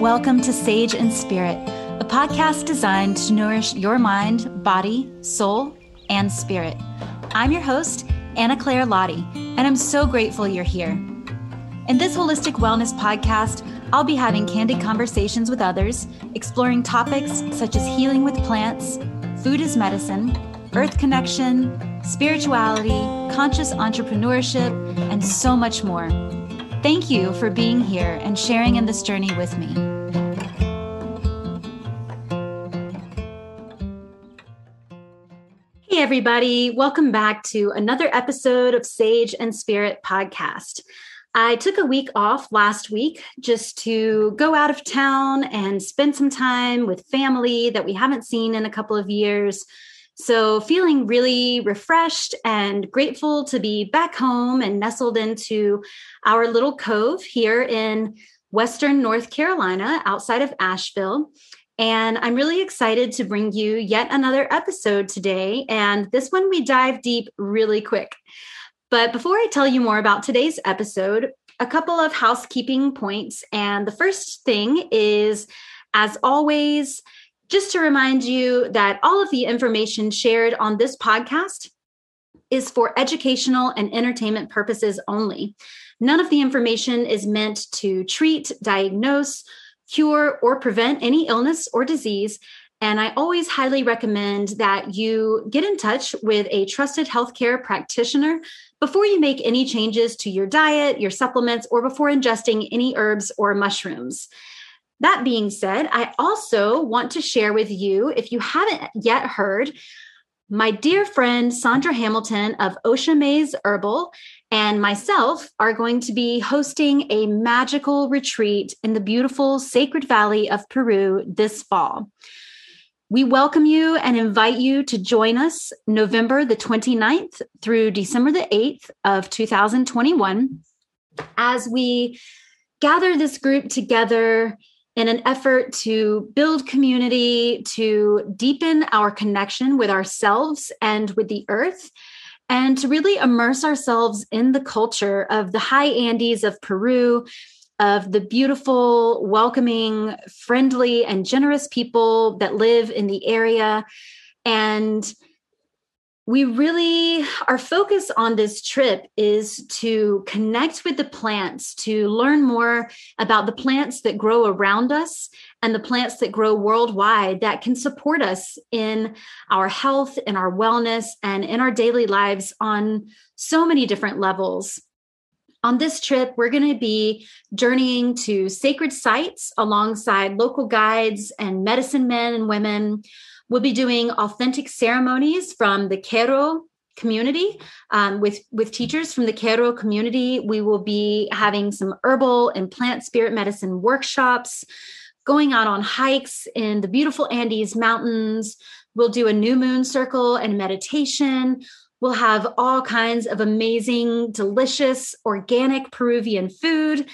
welcome to Sage and Spirit, a podcast designed to nourish your mind, body, soul, and spirit. I'm your host, Anna Claire Lottie, and I'm so grateful you're here. In this holistic wellness podcast, I'll be having candid conversations with others, exploring topics such as healing with plants, food as medicine, earth connection, spirituality, conscious entrepreneurship, and so much more. Thank you for being here and sharing in this journey with me. Everybody. Welcome back to another episode of Sage and Spirit podcast. I took a week off last week just to go out of town and spend some time with family that we haven't seen in a couple of years so, feeling really refreshed and grateful to be back home and nestled into our little cove here in Western North Carolina outside of Asheville. And I'm really excited to bring you yet another episode today. And this one we dive deep really quick. But before I tell you more about today's episode, a couple of housekeeping points. And the first thing is, as always, just to remind you that all of the information shared on this podcast is for educational and entertainment purposes only. None of the information is meant to treat, diagnose, cure, or prevent any illness or disease. And I always highly recommend that you get in touch with a trusted healthcare practitioner before you make any changes to your diet, your supplements, or before ingesting any herbs or mushrooms. That being said, I also want to share with you, if you haven't yet heard, my dear friend Sandra Hamilton of Ocean Maze Herbal and myself are going to be hosting a magical retreat in the beautiful Sacred Valley of Peru this fall. We welcome you and invite you to join us November the 29th through December the 8th of 2021 as we gather this group together in an effort to build community, to deepen our connection with ourselves and with the earth, and to really immerse ourselves in the culture of the high Andes of Peru, of the beautiful, welcoming, friendly, and generous people that live in the area. And we really our focus on this trip is to connect with the plants to learn more about the plants that grow around us and the plants that grow worldwide that can support us in our health in our wellness and in our daily lives on so many different levels. On this trip, we're going to be journeying to sacred sites alongside local guides and medicine men and women We'll be doing authentic ceremonies from the Q'ero community um, with with teachers from the Q'ero community. We will be having some herbal and plant spirit medicine workshops, going out on hikes in the beautiful Andes mountains. We'll do a new moon circle and meditation. We'll have all kinds of amazing, delicious, organic Peruvian food.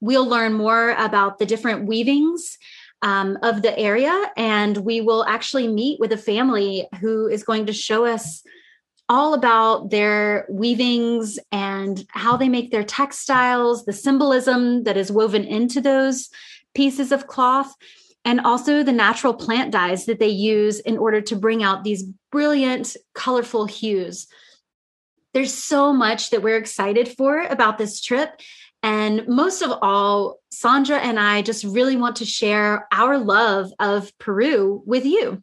We'll learn more about the different weavings um, of the area. And we will actually meet with a family who is going to show us all about their weavings and how they make their textiles, the symbolism that is woven into those pieces of cloth, and also the natural plant dyes that they use in order to bring out these brilliant, colorful hues. There's so much that we're excited for about this trip. And most of all, Sandra and I just really want to share our love of Peru with you.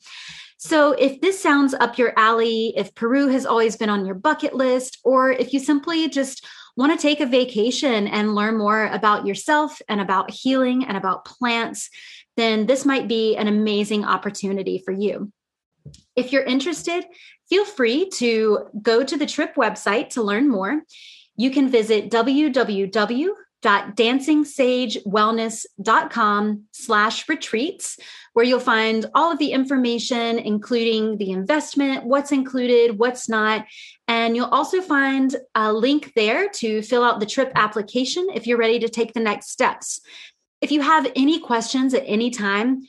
So, if this sounds up your alley, if Peru has always been on your bucket list, or if you simply just want to take a vacation and learn more about yourself and about healing and about plants, then this might be an amazing opportunity for you. If you're interested, feel free to go to the trip website to learn more you can visit www.dancingsagewellness.com slash retreats where you'll find all of the information including the investment what's included what's not and you'll also find a link there to fill out the trip application if you're ready to take the next steps if you have any questions at any time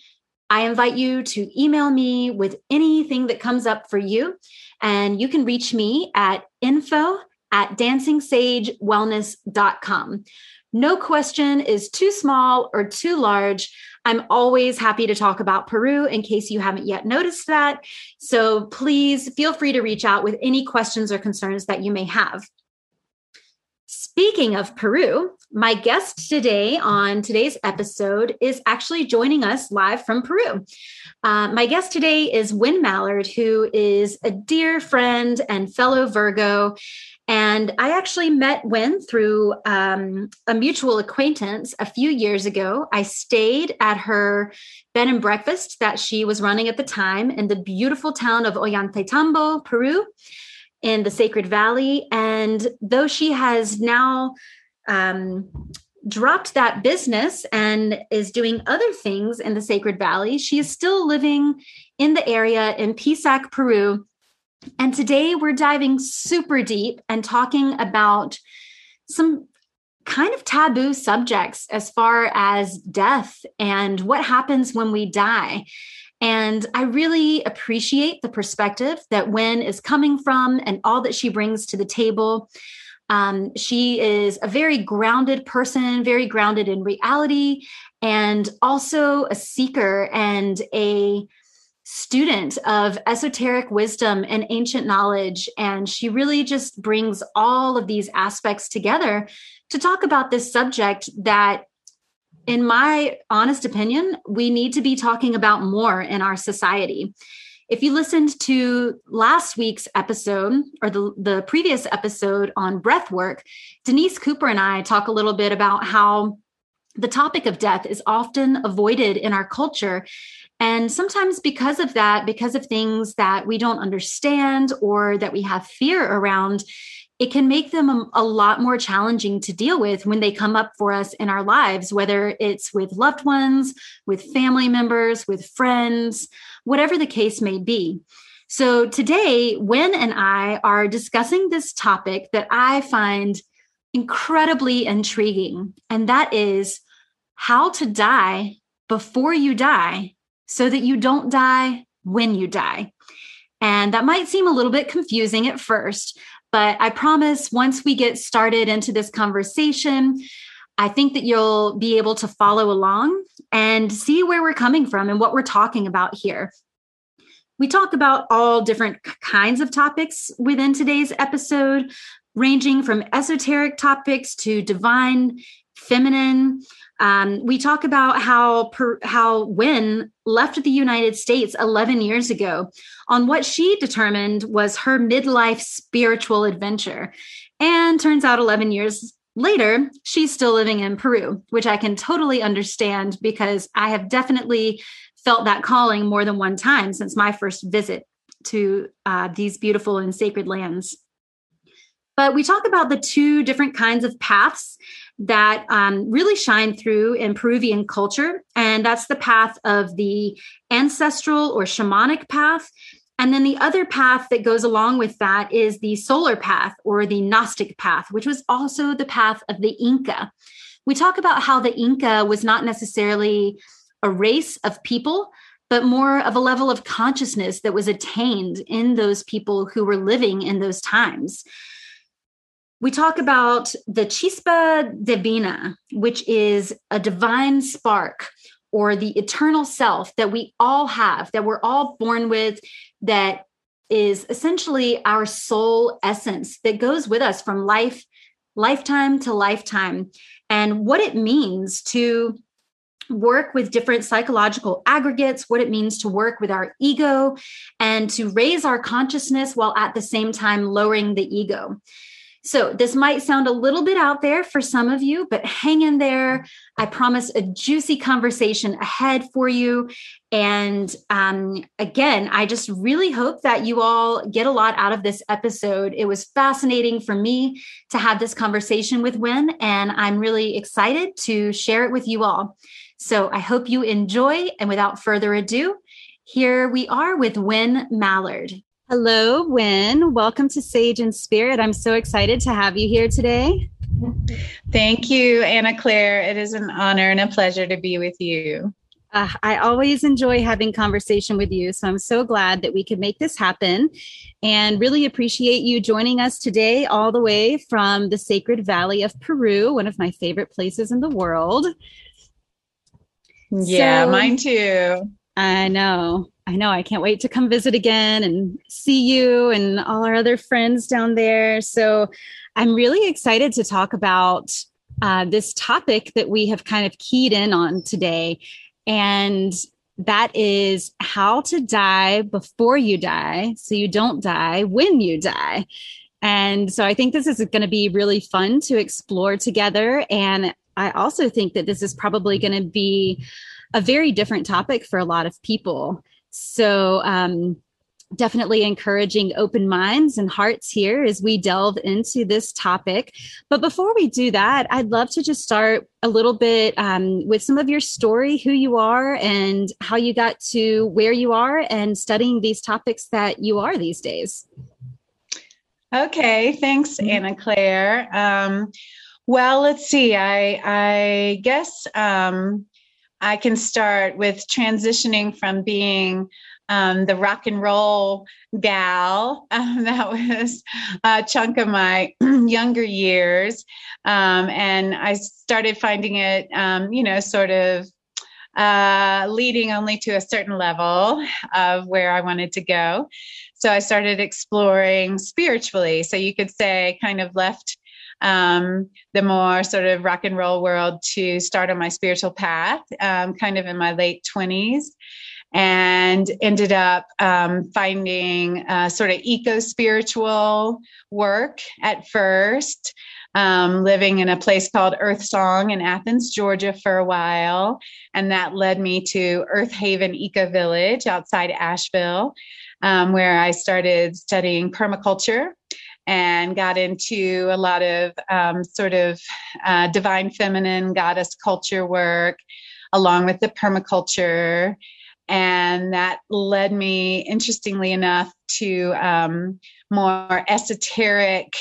I invite you to email me with anything that comes up for you. And you can reach me at info at dancingsagewellness.com. No question is too small or too large. I'm always happy to talk about Peru in case you haven't yet noticed that. So please feel free to reach out with any questions or concerns that you may have. Speaking of Peru, my guest today on today's episode is actually joining us live from Peru. Uh, my guest today is Wynn Mallard, who is a dear friend and fellow Virgo. And I actually met Wynn through um, a mutual acquaintance a few years ago. I stayed at her bed and breakfast that she was running at the time in the beautiful town of Ollantaytambo, Peru in the Sacred Valley. And though she has now um, dropped that business and is doing other things in the Sacred Valley, she is still living in the area in Pisac, Peru. And today we're diving super deep and talking about some kind of taboo subjects as far as death and what happens when we die. And I really appreciate the perspective that Wynn is coming from and all that she brings to the table. Um, she is a very grounded person, very grounded in reality, and also a seeker and a student of esoteric wisdom and ancient knowledge. And she really just brings all of these aspects together to talk about this subject that in my honest opinion, we need to be talking about more in our society. If you listened to last week's episode or the, the previous episode on breath work, Denise Cooper and I talk a little bit about how the topic of death is often avoided in our culture. And sometimes, because of that, because of things that we don't understand or that we have fear around, it can make them a, a, lot more challenging to deal with when they come up for us in our lives, whether it's with loved ones, with family members, with friends, whatever the case may be. So today, Wynn and I are discussing this topic that I find incredibly intriguing, and that is how to die before you die so that you don't die when you die. And that might seem a little bit confusing at first, but I promise once we get started into this conversation, I think that you'll be able to follow along and see where we're coming from and what we're talking about here. We talk about all different kinds of topics within today's episode, ranging from esoteric topics to divine, feminine, um, we talk about how per, how Wynn left the United States 11 years ago on what she determined was her midlife spiritual adventure, and turns out 11 years later she's still living in Peru, which I can totally understand because I have definitely felt that calling more than one time since my first visit to uh, these beautiful and sacred lands. But we talk about the two different kinds of paths that um, really shine through in Peruvian culture. And that's the path of the ancestral or shamanic path. And then the other path that goes along with that is the solar path or the Gnostic path, which was also the path of the Inca. We talk about how the Inca was not necessarily a race of people, but more of a level of consciousness that was attained in those people who were living in those times we talk about the chispa divina, which is a divine spark or the eternal self that we all have, that we're all born with, that is essentially our soul essence that goes with us from life, lifetime to lifetime, and what it means to work with different psychological aggregates, what it means to work with our ego, and to raise our consciousness while at the same time lowering the ego. So, this might sound a little bit out there for some of you, but hang in there. I promise a juicy conversation ahead for you. And um, again, I just really hope that you all get a lot out of this episode. It was fascinating for me to have this conversation with Wynn, and I'm really excited to share it with you all. So, I hope you enjoy. And without further ado, here we are with Wynn Mallard. Hello, Wynn. Welcome to Sage and Spirit. I'm so excited to have you here today. Thank you, Anna Claire. It is an honor and a pleasure to be with you. Uh, I always enjoy having conversation with you, so I'm so glad that we could make this happen, and really appreciate you joining us today, all the way from the Sacred Valley of Peru, one of my favorite places in the world. Yeah, so, mine too. I know. I know. I can't wait to come visit again and see you and all our other friends down there. So I'm really excited to talk about uh, this topic that we have kind of keyed in on today. And that is how to die before you die so you don't die when you die. And so I think this is going to be really fun to explore together. And I also think that this is probably going to be a very different topic for a lot of people. So, um, definitely encouraging open minds and hearts here as we delve into this topic. But before we do that, I'd love to just start a little bit um, with some of your story, who you are, and how you got to where you are and studying these topics that you are these days. Okay, thanks, mm-hmm. Anna Claire. Um, well, let's see. I I guess um, I can start with transitioning from being um, the rock and roll gal. Um, that was a chunk of my younger years. Um, and I started finding it, um, you know, sort of uh, leading only to a certain level of where I wanted to go. So I started exploring spiritually. So you could say, kind of left um, the more sort of rock and roll world to start on my spiritual path, um, kind of in my late 20s, and ended up um, finding uh, sort of eco spiritual work at first. Um, living in a place called Earth Song in Athens, Georgia for a while. And that led me to Earthaven Eco Village outside Asheville, um, where I started studying permaculture and got into a lot of um, sort of uh, divine feminine goddess culture work along with the permaculture. And that led me, interestingly enough, to um, more esoteric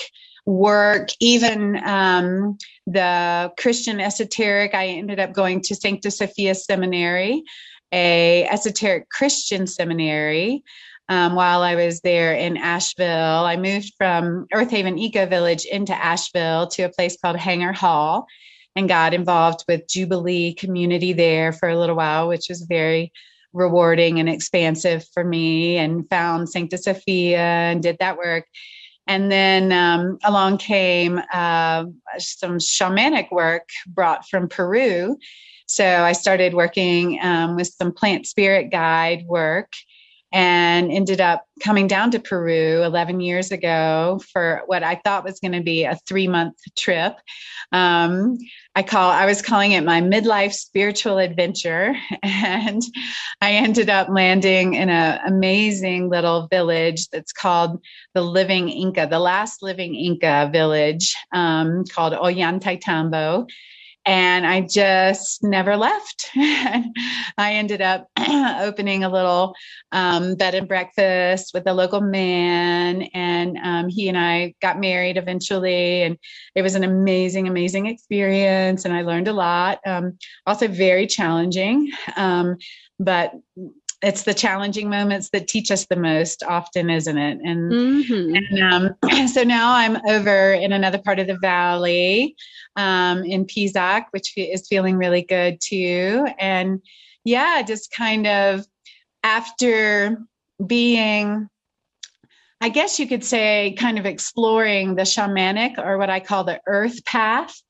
work, even um, the Christian esoteric. I ended up going to Sancta Sophia Seminary, a esoteric Christian seminary um, while I was there in Asheville. I moved from Earthaven Eco Village into Asheville to a place called Hanger Hall and got involved with Jubilee community there for a little while, which was very rewarding and expansive for me, and found Sancta Sophia and did that work. And then um, along came uh, some shamanic work brought from Peru. So I started working um, with some plant spirit guide work and ended up coming down to Peru 11 years ago for what I thought was going to be a three month trip. Um, I call I was calling it my midlife spiritual adventure, and I ended up landing in an amazing little village that's called the Living Inca, the last living Inca village um, called Ollantaytambo and I just never left. I ended up opening a little um, bed and breakfast with a local man, and um, he and I got married eventually. And it was an amazing, amazing experience, and I learned a lot. Um, also, very challenging, um, but it's the challenging moments that teach us the most often isn't it and, mm-hmm. and um, so now i'm over in another part of the valley um, in Pisac, which is feeling really good too. And yeah, just kind of after being, I guess you could say, kind of exploring the shamanic or what I call the earth path.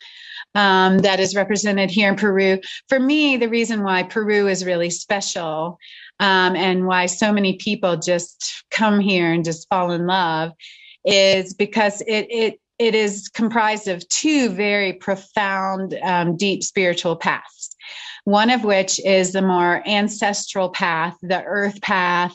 Um, that is represented here in Peru. For me, the reason why Peru is really special um, and why so many people just come here and just fall in love is because it it it is comprised of two very profound, um, deep spiritual paths. One of which is the more ancestral path, the earth path,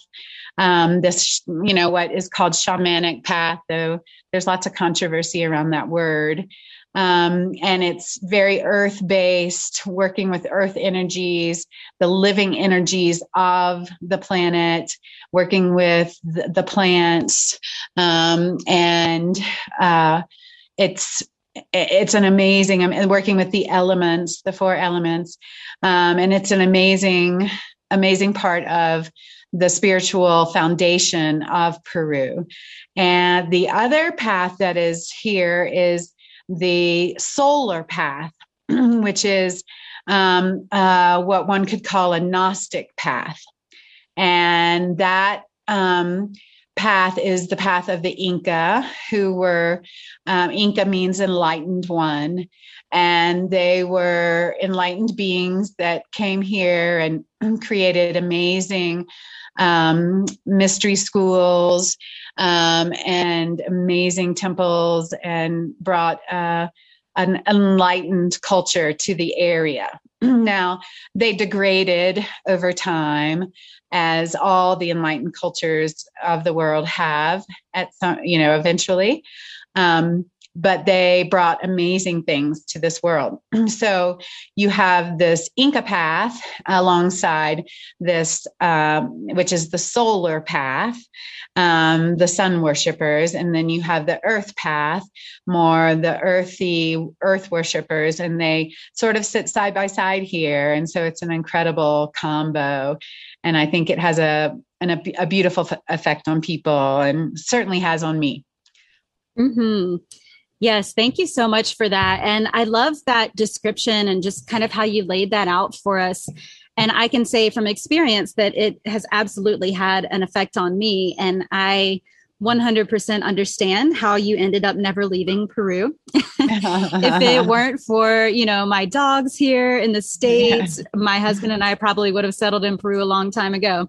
um, this, you know, what is called shamanic path, though there's lots of controversy around that word. Um, and it's very earth based, working with earth energies, the living energies of the planet, working with the, the plants, um, and uh, it's it's an amazing i'm working with the elements the four elements. Um, and it's an amazing amazing part of the spiritual foundation of peru. And the other path that is here is the solar path, which is um, uh, what one could call a Gnostic path. And that um, path is the path of the Inca, who were, um, Inca means enlightened one. And they were enlightened beings that came here and created amazing um, mystery schools um, and amazing temples and brought uh, an enlightened culture to the area. now, they degraded over time as all the enlightened cultures of the world have at some, you know, eventually. Um, but they brought amazing things to this world. so you have this Inca path alongside this, um, which is the solar path, um, the sun worshippers, and then you have the earth path, more the earthy earth worshippers, and they sort of sit side by side here. And so it's an incredible combo. And I think it has a, an, a beautiful f- effect on people and certainly has on me. Hmm. Yes, thank you so much for that. And I love that description and just kind of how you laid that out for us. And I can say from experience that it has absolutely had an effect on me. And I 100% understand how you ended up never leaving Peru. if it weren't for, you know, my dogs here in the States, yeah. my husband and I probably would have settled in Peru a long time ago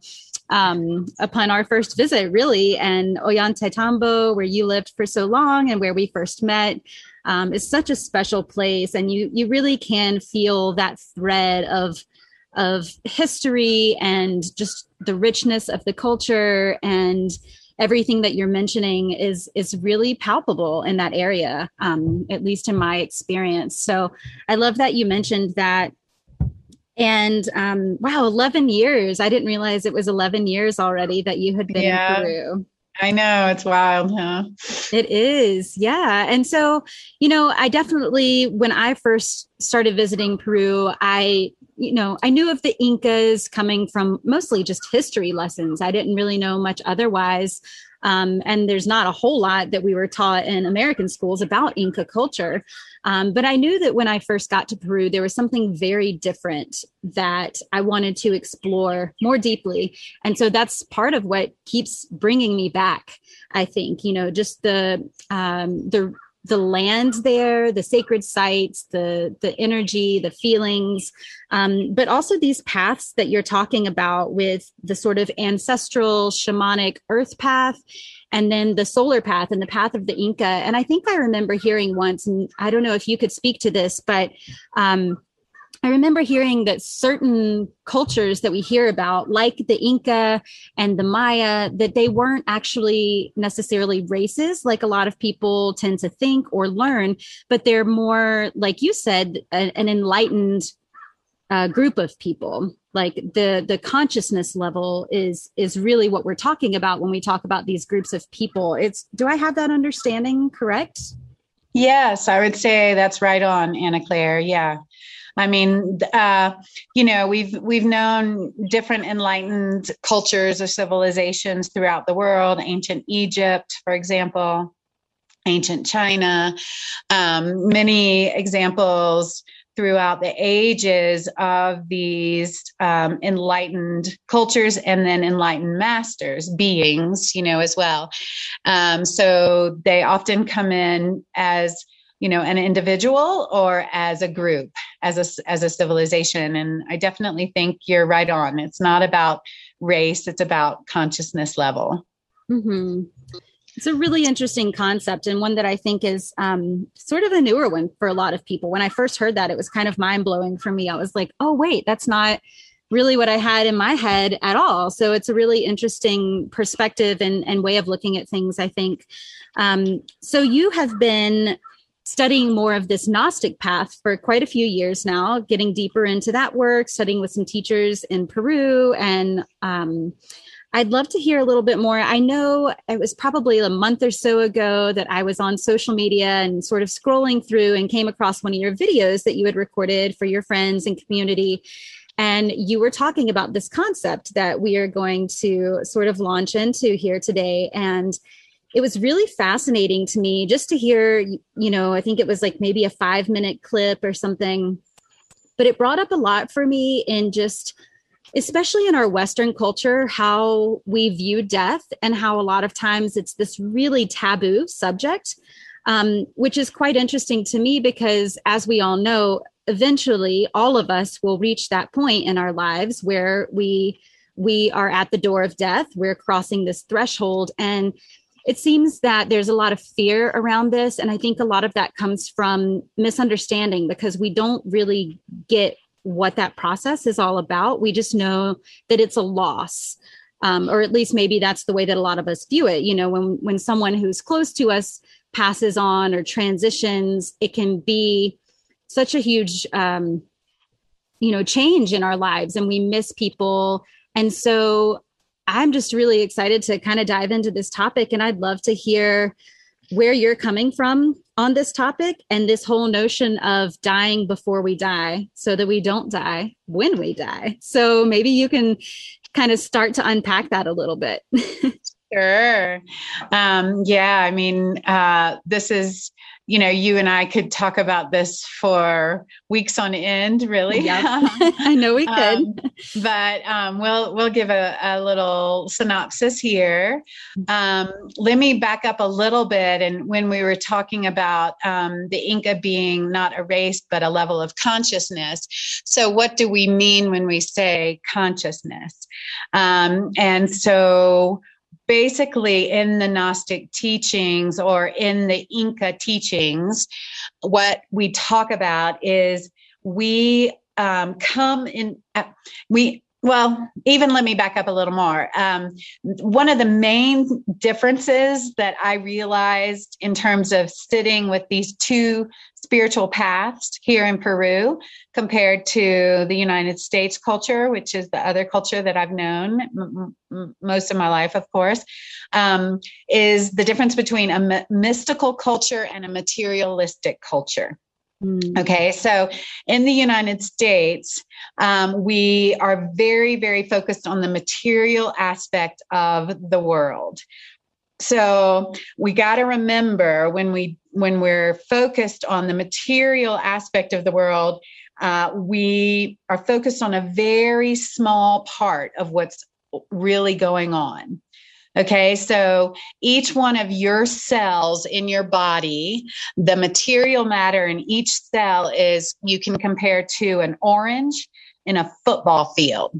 um, upon our first visit, really. And Ollantaytambo, where you lived for so long and where we first met, um, is such a special place. And you you really can feel that thread of of history and just the richness of the culture and everything that you're mentioning is is really palpable in that area um, at least in my experience so i love that you mentioned that and um, wow, 11 years. I didn't realize it was 11 years already that you had been yeah. in Peru. I know it's wild, huh? It is. Yeah. And so, you know, I definitely, when I first started visiting Peru, I, you know, I knew of the Incas coming from mostly just history lessons. I didn't really know much otherwise. Um, and there's not a whole lot that we were taught in American schools about Inca culture. Um, but I knew that when I first got to Peru, there was something very different that I wanted to explore more deeply. And so that's part of what keeps bringing me back. I think, you know, just the, um, the, the land there, the sacred sites, the the energy, the feelings, um, but also these paths that you're talking about with the sort of ancestral shamanic earth path, and then the solar path and the path of the Inca. And I think I remember hearing once, and I don't know if you could speak to this, but um, I remember hearing that certain cultures that we hear about, like the Inca and the Maya, that they weren't actually necessarily races, like a lot of people tend to think or learn, but they're more, like you said, a, an enlightened uh, group of people. Like the the consciousness level is is really what we're talking about when we talk about these groups of people. It's do I have that understanding correct? Yes, I would say that's right on, Anna Claire. Yeah. I mean, uh, you know, we've we've known different enlightened cultures or civilizations throughout the world. Ancient Egypt, for example, ancient China. Um, many examples throughout the ages of these um, enlightened cultures and then enlightened masters beings you know as well. Um, so they often come in as you know an individual or as a group as a as a civilization. And i definitely think you're right on. It's not about race. It's about consciousness level. Mm-hmm. It's a really interesting concept and one that i think is um, sort of a newer one for a lot of people when i first heard that it was kind of mind-blowing for me i was like oh wait that's not really what I had in my head at all. So it's a really interesting perspective and, and way of looking at things, I think. Um, so you have been studying more of this Gnostic path for quite a few years now, getting deeper into that work, studying with some teachers in Peru. And um, I'd love to hear a little bit more. I know it was probably a month or so ago that I was on social media and sort of scrolling through and came across one of your videos that you had recorded for your friends and community. And you were talking about this concept that we are going to sort of launch into here today. And it was really fascinating to me just to hear, you know, I think it was like maybe a five minute clip or something but it brought up a lot for me in just especially in our western culture how we view death and how a lot of times it's this really taboo subject um, which is quite interesting to me because as we all know eventually all of us will reach that point in our lives where we we are at the door of death we're crossing this threshold and it seems that there's a lot of fear around this and i think a lot of that comes from misunderstanding because we don't really get what that process is all about. We just know that it's a loss um, or at least maybe that's the way that a lot of us view it. You know when when someone who's close to us passes on or transitions it can be such a huge um, you know change in our lives and we miss people. And so i'm just really excited to kind of dive into this topic and i'd love to hear where you're coming from on this topic and this whole notion of dying before we die so that we don't die when we die. So maybe you can kind of start to unpack that a little bit. Sure. Um, yeah i mean uh, this is you know, you and I could talk about this for weeks on end, really. Yeah, I know we could. um, but um, we'll we'll give a, a little synopsis here. Um, let me back up a little bit. And when we were talking about um, the Inca being not a race but a level of consciousness, so what do we mean when we say consciousness? Um, and so basically in the Gnostic teachings or in the Inca teachings, what we talk about is we um, come in, uh, we well, even let me back up a little more. Um, one of the main differences that I realized in terms of sitting with these two spiritual paths here in Peru compared to the United States culture, which is the other culture that I've known m- m- most of my life, of course, um, is the difference between a m- mystical culture and a materialistic culture. Mm. Okay, so in the United States, um, we are very, very focused on the material aspect of the world. So we got to remember when we when we're focused on the material aspect of the world, uh, we are focused on a very small part of what's really going on. Okay, so each one of your cells in your body, the material matter in each cell is you can compare to an orange in a football field.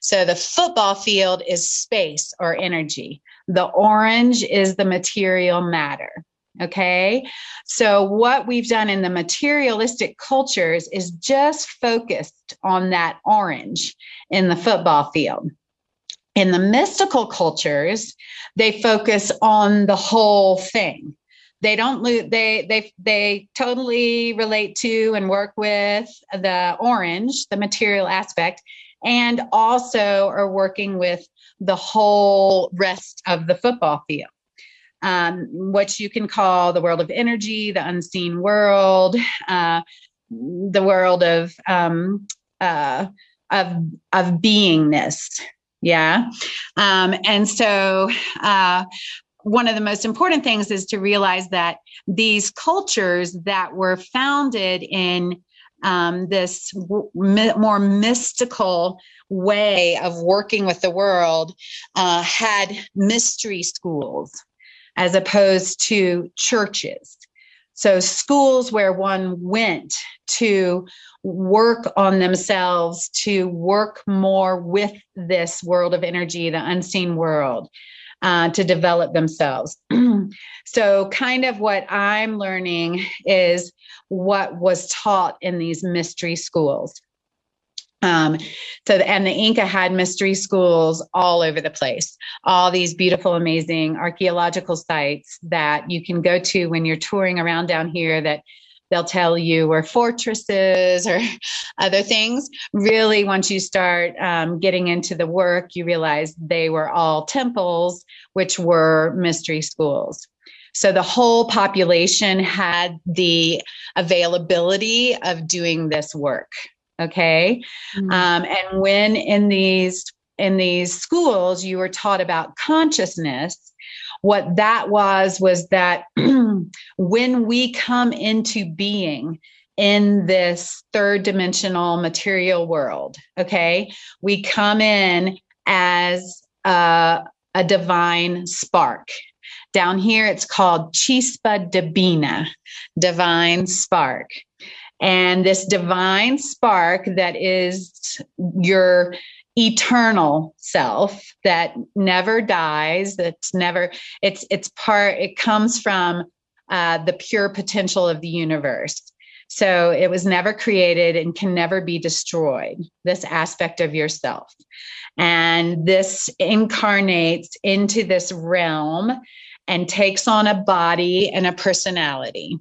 So the football field is space or energy, the orange is the material matter. Okay. So, what we've done in the materialistic cultures is just focused on that orange in the football field in the mystical cultures they focus on the whole thing. They don't lose they they they totally relate to and work with the orange the material aspect and also are working with the whole rest of the football field. Um, what you can call the world of energy the unseen world uh, the world of um, uh, of of beingness yeah. Um, and so, uh, one of the most important things is to realize that these cultures that were founded in um, this w- more mystical way of working with the world uh, had mystery schools as opposed to churches. So, schools where one went to work on themselves, to work more with this world of energy, the unseen world, uh, to develop themselves. so, kind of what I'm learning is what was taught in these mystery schools. Um, so, and the Inca had mystery schools all over the place, all these beautiful, amazing archaeological sites that you can go to when you're touring around down here that they'll tell you were fortresses or other things. Really, once you start um, getting into the work, you realize they were all temples, which were mystery schools. So the whole population had the availability of doing this work. Okay. Mm-hmm. Um, and when in these in these schools you were taught about consciousness, what that was was that when we come into being in this third dimensional material world. Okay. We come in as a, a divine spark. Down here, it's called Chispa Divina, divine spark. And this divine spark that is your eternal self that never dies that's never it's it's part it comes from uh, the pure potential of the universe. So it was never created and can never be destroyed this aspect of yourself. And this incarnates into this realm and takes on a body and a personality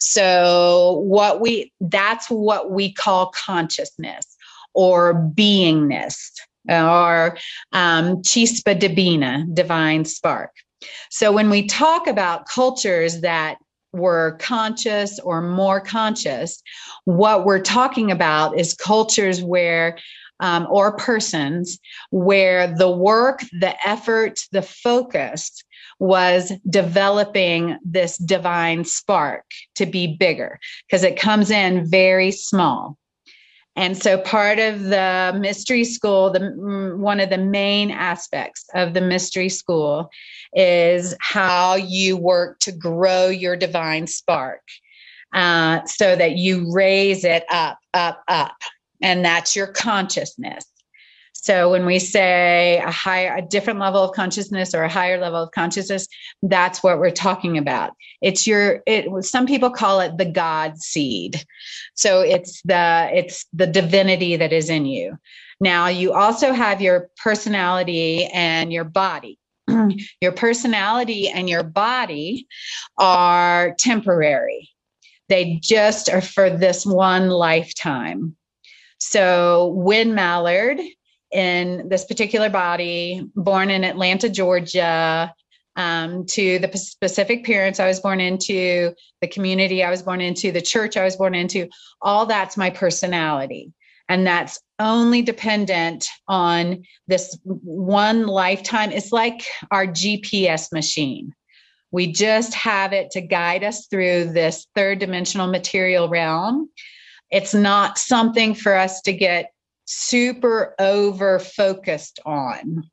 so what we that's what we call consciousness or beingness or um, chispa divina, divine spark. So when we talk about cultures that were conscious or more conscious, what we're talking about is cultures where um, or persons where the work, the effort, the focus was developing this divine spark to be bigger because it comes in very small. And so part of the mystery school, the mm, one of the main aspects of the mystery school is how you work to grow your divine spark uh, so that you raise it up, up, up. And that's your consciousness. So when we say a higher, a different level of consciousness or a higher level of consciousness, that's what we're talking about. It's your, it, some people call it the God seed. So it's the, it's the divinity that is in you. Now you also have your personality and your body. your personality and your body are temporary. They just are for this one lifetime. So, Wynn Mallard in this particular body, born in Atlanta, Georgia, um, to the specific parents I was born into, the community I was born into, the church I was born into, all that's my personality. And that's only dependent on this one lifetime. It's like our GPS machine. We just have it to guide us through this third dimensional material realm. It's not something for us to get super over focused on.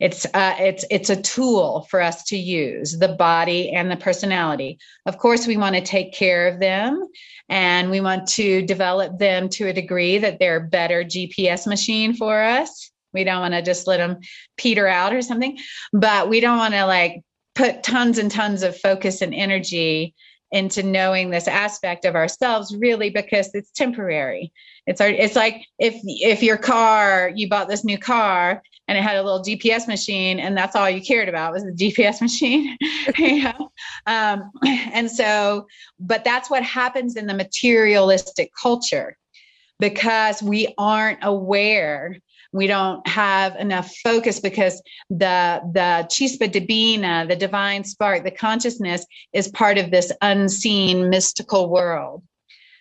It's uh, it's it's a tool for us to use the body and the personality. Of course, we want to take care of them, and we want to develop them to a degree that they're a better GPS machine for us. We don't want to just let them peter out or something, but we don't want to like put tons and tons of focus and energy into knowing this aspect of ourselves really because it's temporary it's our, it's like if if your car you bought this new car and it had a little GPS machine and that's all you cared about was the GPS machine. you know? um, and so, but that's what happens in the materialistic culture because we aren't aware we don't have enough focus because the the chispa divina the divine spark the consciousness is part of this unseen mystical world.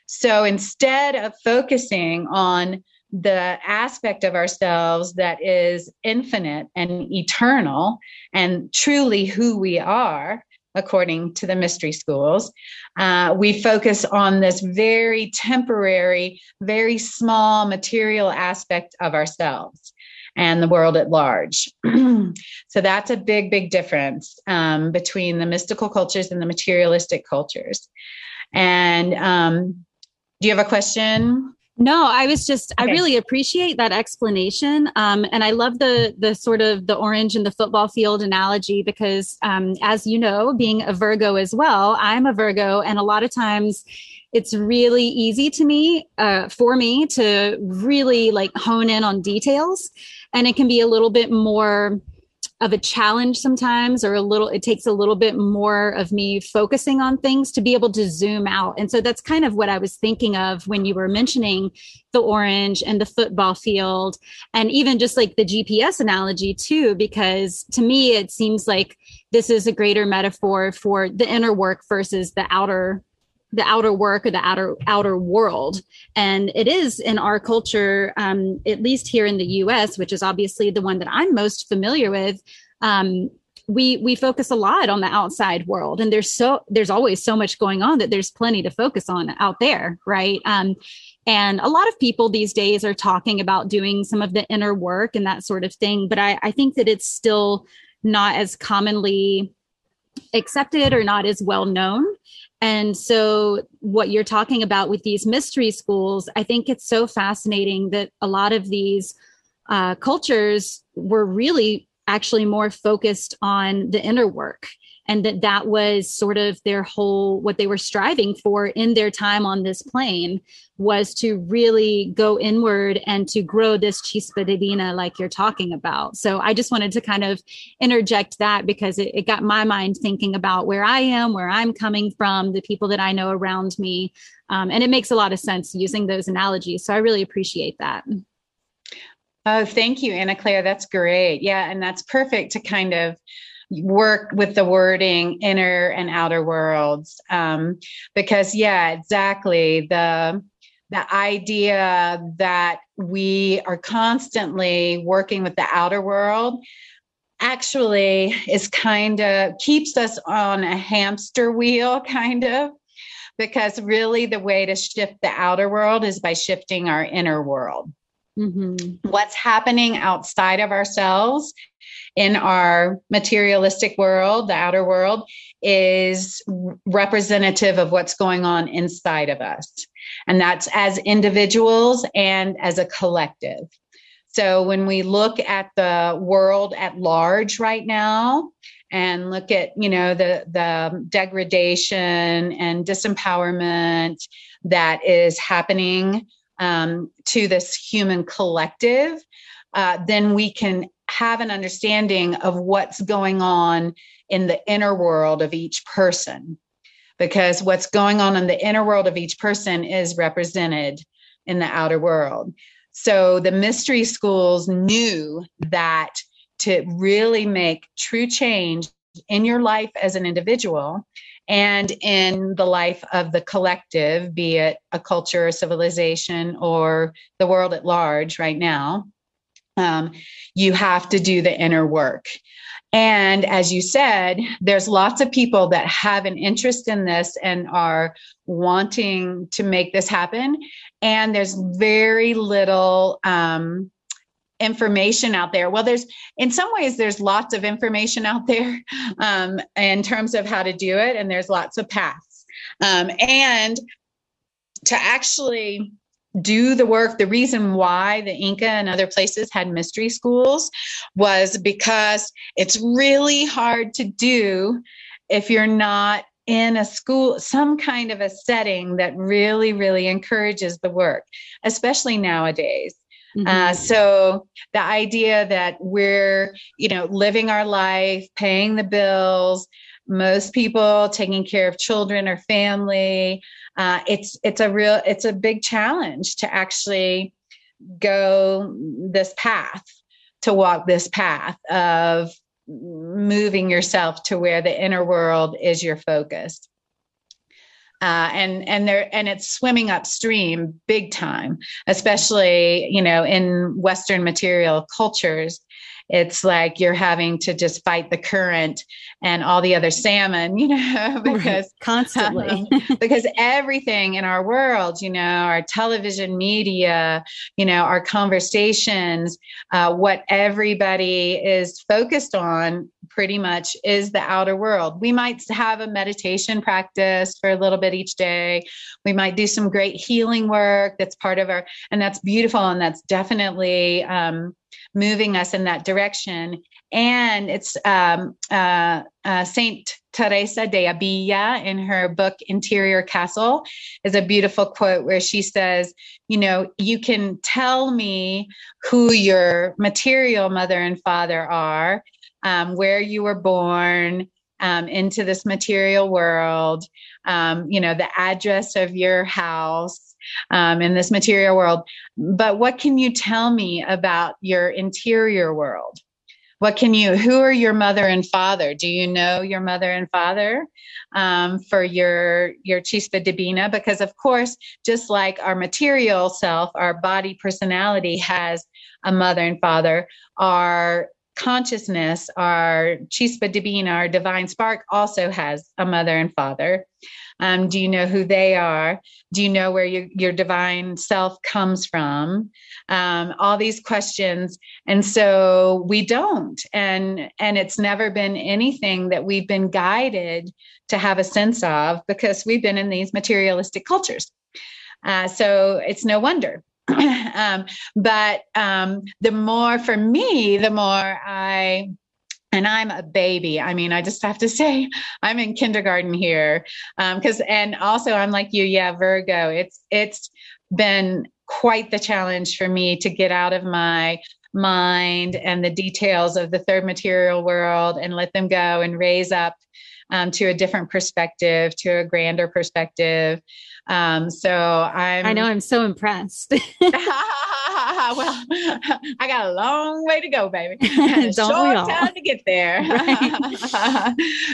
So instead of focusing on the aspect of ourselves that is infinite and eternal and truly who we are, according to the mystery schools, uh, we focus on this very temporary, very small material aspect of ourselves and the world at large. so that's a big, big difference um, between the mystical cultures and the materialistic cultures. And um, do you have a question? No, I was just okay. I really appreciate that explanation. Um, and I love the the sort of the orange and the football field analogy because um, as you know, being a Virgo as well, I'm a Virgo and a lot of times it's really easy to me uh, for me to really like hone in on details and it can be a little bit more of a challenge sometimes or a little it takes a little bit more of me focusing on things to be able to zoom out. And so that's kind of what i was thinking of when you were mentioning the orange and the football field and even just like the gps analogy too because to me it seems like this is a greater metaphor for the inner work versus the outer the outer work or the outer outer world. And it is in our culture um, at least here in the us which is obviously the one that i'm most familiar with um, we we focus a lot on the outside world. And there's so there's always so much going on that there's plenty to focus on out there right? Um and a lot of people these days are talking about doing some of the inner work and that sort of thing. But i i think that it's still not as commonly accepted or not as well known and so, what you're talking about with these mystery schools, I think it's so fascinating that a lot of these uh, cultures were really actually more focused on the inner work and that that was sort of their whole what they were striving for in their time on this plane was to really go inward and to grow this chispa divina like you're talking about so i just wanted to kind of interject that because it, it got my mind thinking about where i am where i'm coming from the people that i know around me um, and it makes a lot of sense using those analogies so i really appreciate that Oh, thank you, Anna Claire. That's great. Yeah, and that's perfect to kind of work with the wording inner and outer worlds um, because yeah exactly. The the idea that we are constantly working with the outer world actually is kind of keeps us on a hamster wheel kind of because really the way to shift the outer world is by shifting our inner world mm-hmm. what's happening outside of ourselves in our materialistic world, the outer world, is representative of what's going on inside of us. And that's as individuals and as a collective. So when we look at the world at large right now, and look at you know the the degradation and disempowerment that is happening um, to this human collective, uh, then we can have an understanding of what's going on in the inner world of each person because what's going on in the inner world of each person is represented in the outer world. So the mystery schools knew that to really make true change in your life as an individual and in the life of the collective, be it a culture, a civilization, or the world at large right now, um, you have to do the inner work. And as you said, there's lots of people that have an interest in this and are wanting to make this happen. And there's very little um, information out there. Well, there's in some ways there's lots of information out there um, in terms of how to do it, and there's lots of paths. Um, and to actually do the work. The reason why the Inca and other places had mystery schools was because it's really hard to do if you're not in a school, some kind of a setting that really, really encourages the work, especially nowadays. Mm-hmm. Uh, so the idea that we're, you know, living our life, paying the bills, most people taking care of children or family, uh, it's it's a real it's a big challenge to actually go this path to walk this path of moving yourself to where the inner world is your focus uh, and and there and it's swimming upstream big time especially you know in western material cultures it's like you're having to just fight the current and all the other salmon, you know, because right. constantly, um, because everything in our world, you know, our television media, you know, our conversations, uh, what everybody is focused on pretty much is the outer world. We might have a meditation practice for a little bit each day. We might do some great healing work that's part of our, and that's beautiful. And that's definitely, um, moving us in that direction. And it's um, uh, uh, Saint Teresa de Avila in her book Interior Castle is a beautiful quote where she says, you know, you can tell me who your material mother and father are, um, where you were born, um, into this material world, um, you know, the address of your house, um, in this material world. But what can you tell me about your interior world? What can you, who are your mother and father? Do you know your mother and father um, for your, your Chispa Divina? Because, of course, just like our material self, our body personality has a mother and father, our consciousness, our Chispa Divina, our divine spark, also has a mother and father. Um, do you know who they are? Do you know where your, your divine self comes from? Um, all these questions. And so we don't. And and it's never been anything that we've been guided to have a sense of because we've been in these materialistic cultures. Uh, so it's no wonder. um, but um, the more for me, the more I and I'm a baby. I mean, I just have to say, I'm in kindergarten here. Because, um, and also, I'm like you, yeah, Virgo. It's it's been quite the challenge for me to get out of my mind and the details of the third material world and let them go and raise up um, to a different perspective, to a grander perspective. Um, so I'm. I know I'm so impressed. well, I got a long way to go, baby. Don't Short we all? time to get there. Right.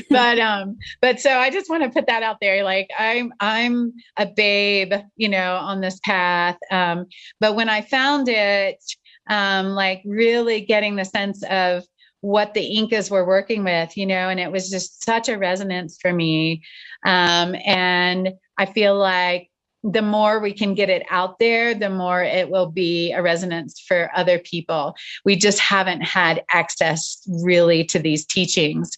but um, but so I just want to put that out there. Like I'm I'm a babe, you know, on this path. Um, but when I found it, um, like really getting the sense of what the Incas were working with, you know, and it was just such a resonance for me. Um, and I feel like the more we can get it out there, the more it will be a resonance for other people. We just haven't had access really to these teachings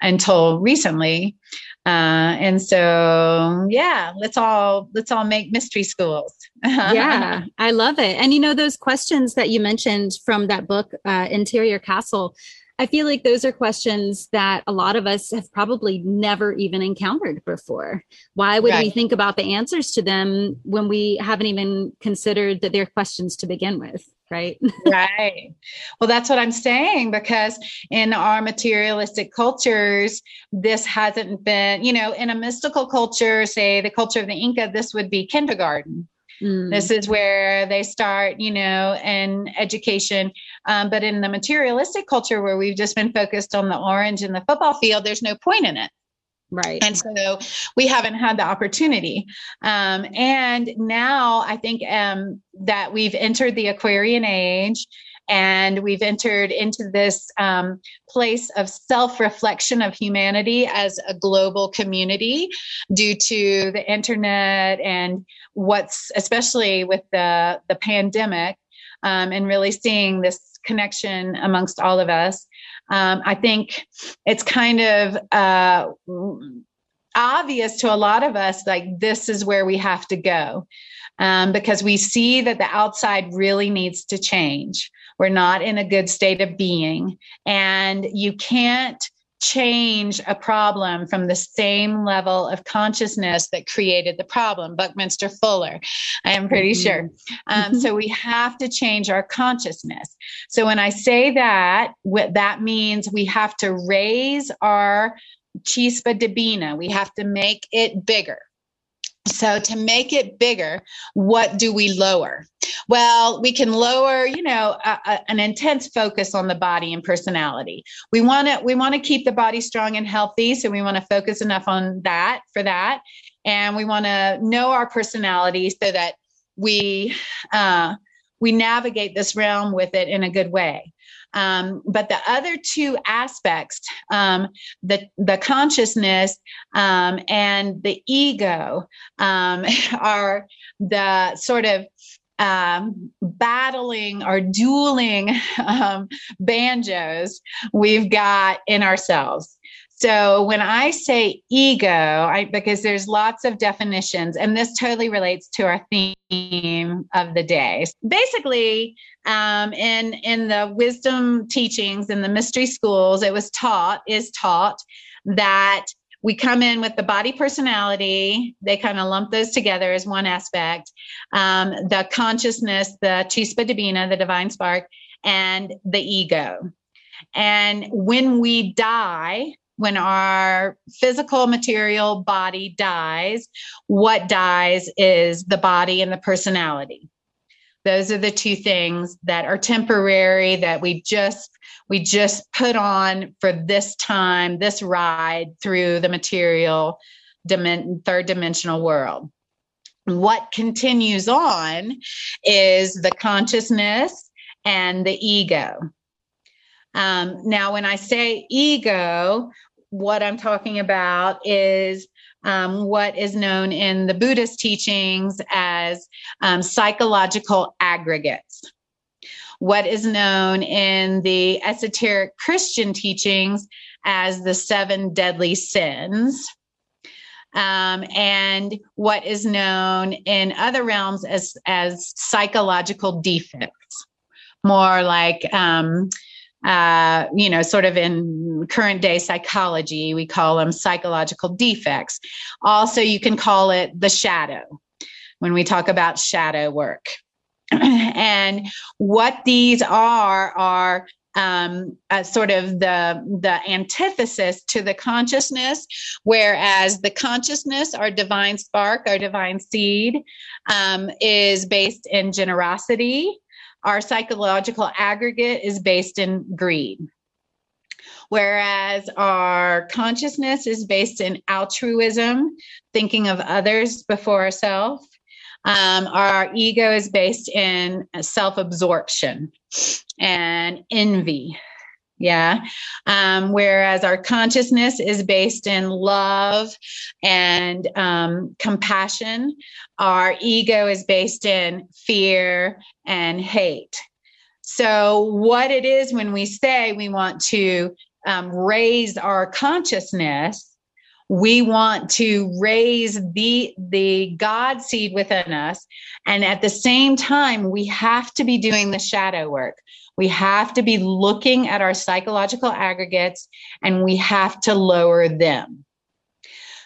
until recently. Uh, and so, yeah, let's all let's all make mystery schools. yeah, I love it. And you know those questions that you mentioned from that book, uh, Interior Castle. I feel like those are questions that a lot of us have probably never even encountered before. Why would right. we think about the answers to them when we haven't even considered that they're questions to begin with? Right. right. Well, that's what I'm saying because in our materialistic cultures, this hasn't been, you know, in a mystical culture, say the culture of the Inca, this would be kindergarten Mm. This is where they start, you know, in education. Um, but in the materialistic culture where we've just been focused on the orange and the football field, there's no point in it. Right. And so we haven't had the opportunity. Um, and now I think um, that we've entered the Aquarian age and we've entered into this um, place of self reflection of humanity as a global community due to the internet and what's especially with the the pandemic um, and really seeing this connection amongst all of us. Um, i think it's kind of uh, obvious to a lot of us like this is where we have to go um, because we see that the outside really needs to change. We're not in a good state of being and you can't change a problem from the same level of consciousness that created the problem buckminster fuller i am pretty mm-hmm. sure. Um, so we have to change our consciousness. So when i say that what that means we have to raise our chispa divina we have to make it bigger so to make it bigger, what do we lower? Well, we can lower, you know, a, a, an intense focus on the body and personality. We want to we want to keep the body strong and healthy, so we want to focus enough on that for that, and we want to know our personality so that we uh, we navigate this realm with it in a good way. Um, but the other two aspects, um, the the consciousness um, and the ego, um, are the sort of um, battling or dueling um, banjos we've got in ourselves. So when I say ego, I, because there's lots of definitions, and this totally relates to our theme of the day. Basically, um, in in the wisdom teachings in the mystery schools, it was taught is taught that we come in with the body personality they kind of lump those together as one aspect um, the consciousness the chispa divina the divine spark and the ego and when we die when our physical material body dies, what dies is the body and the personality. Those are the two things that are temporary that we just we just put on for this time, this ride through the material third dimensional world. What continues on is the consciousness and the ego. Um, now, when I say ego, what I'm talking about is um, what is known in the Buddhist teachings as um, psychological aggregates. What is known in the esoteric Christian teachings as the seven deadly sins. Um, and what is known in other realms as, as psychological defects, more like um, uh, you know, sort of in current day psychology, we call them psychological defects. Also, you can call it the shadow when we talk about shadow work. and what these are are um, sort of the the antithesis to the consciousness, whereas the consciousness, our divine spark, our divine seed, um, is based in generosity our psychological aggregate is based in greed. Whereas our consciousness is based in altruism, thinking of others before ourselves. Um, our ego is based in self absorption and envy yeah. Um, whereas our consciousness is based in love and um, compassion, our ego is based in fear and hate. So, what it is when we say we want to um, raise our consciousness, we want to raise the the god seed within us and at the same time we have to be doing the shadow work we have to be looking at our psychological aggregates and we have to lower them.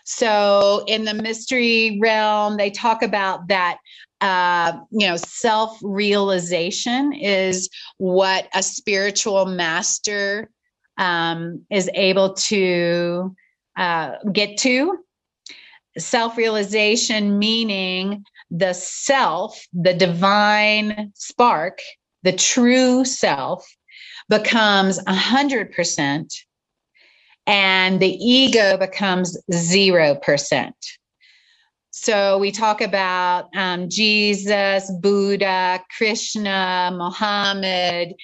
So, in the mystery realm, they talk about that uh, you know, self realization is what a spiritual master um, is able to uh, get to. Self realization meaning the self, the divine spark, the true self becomes 100% and the ego becomes 0%. So we talk about um, Jesus, Buddha, Krishna, Muhammad,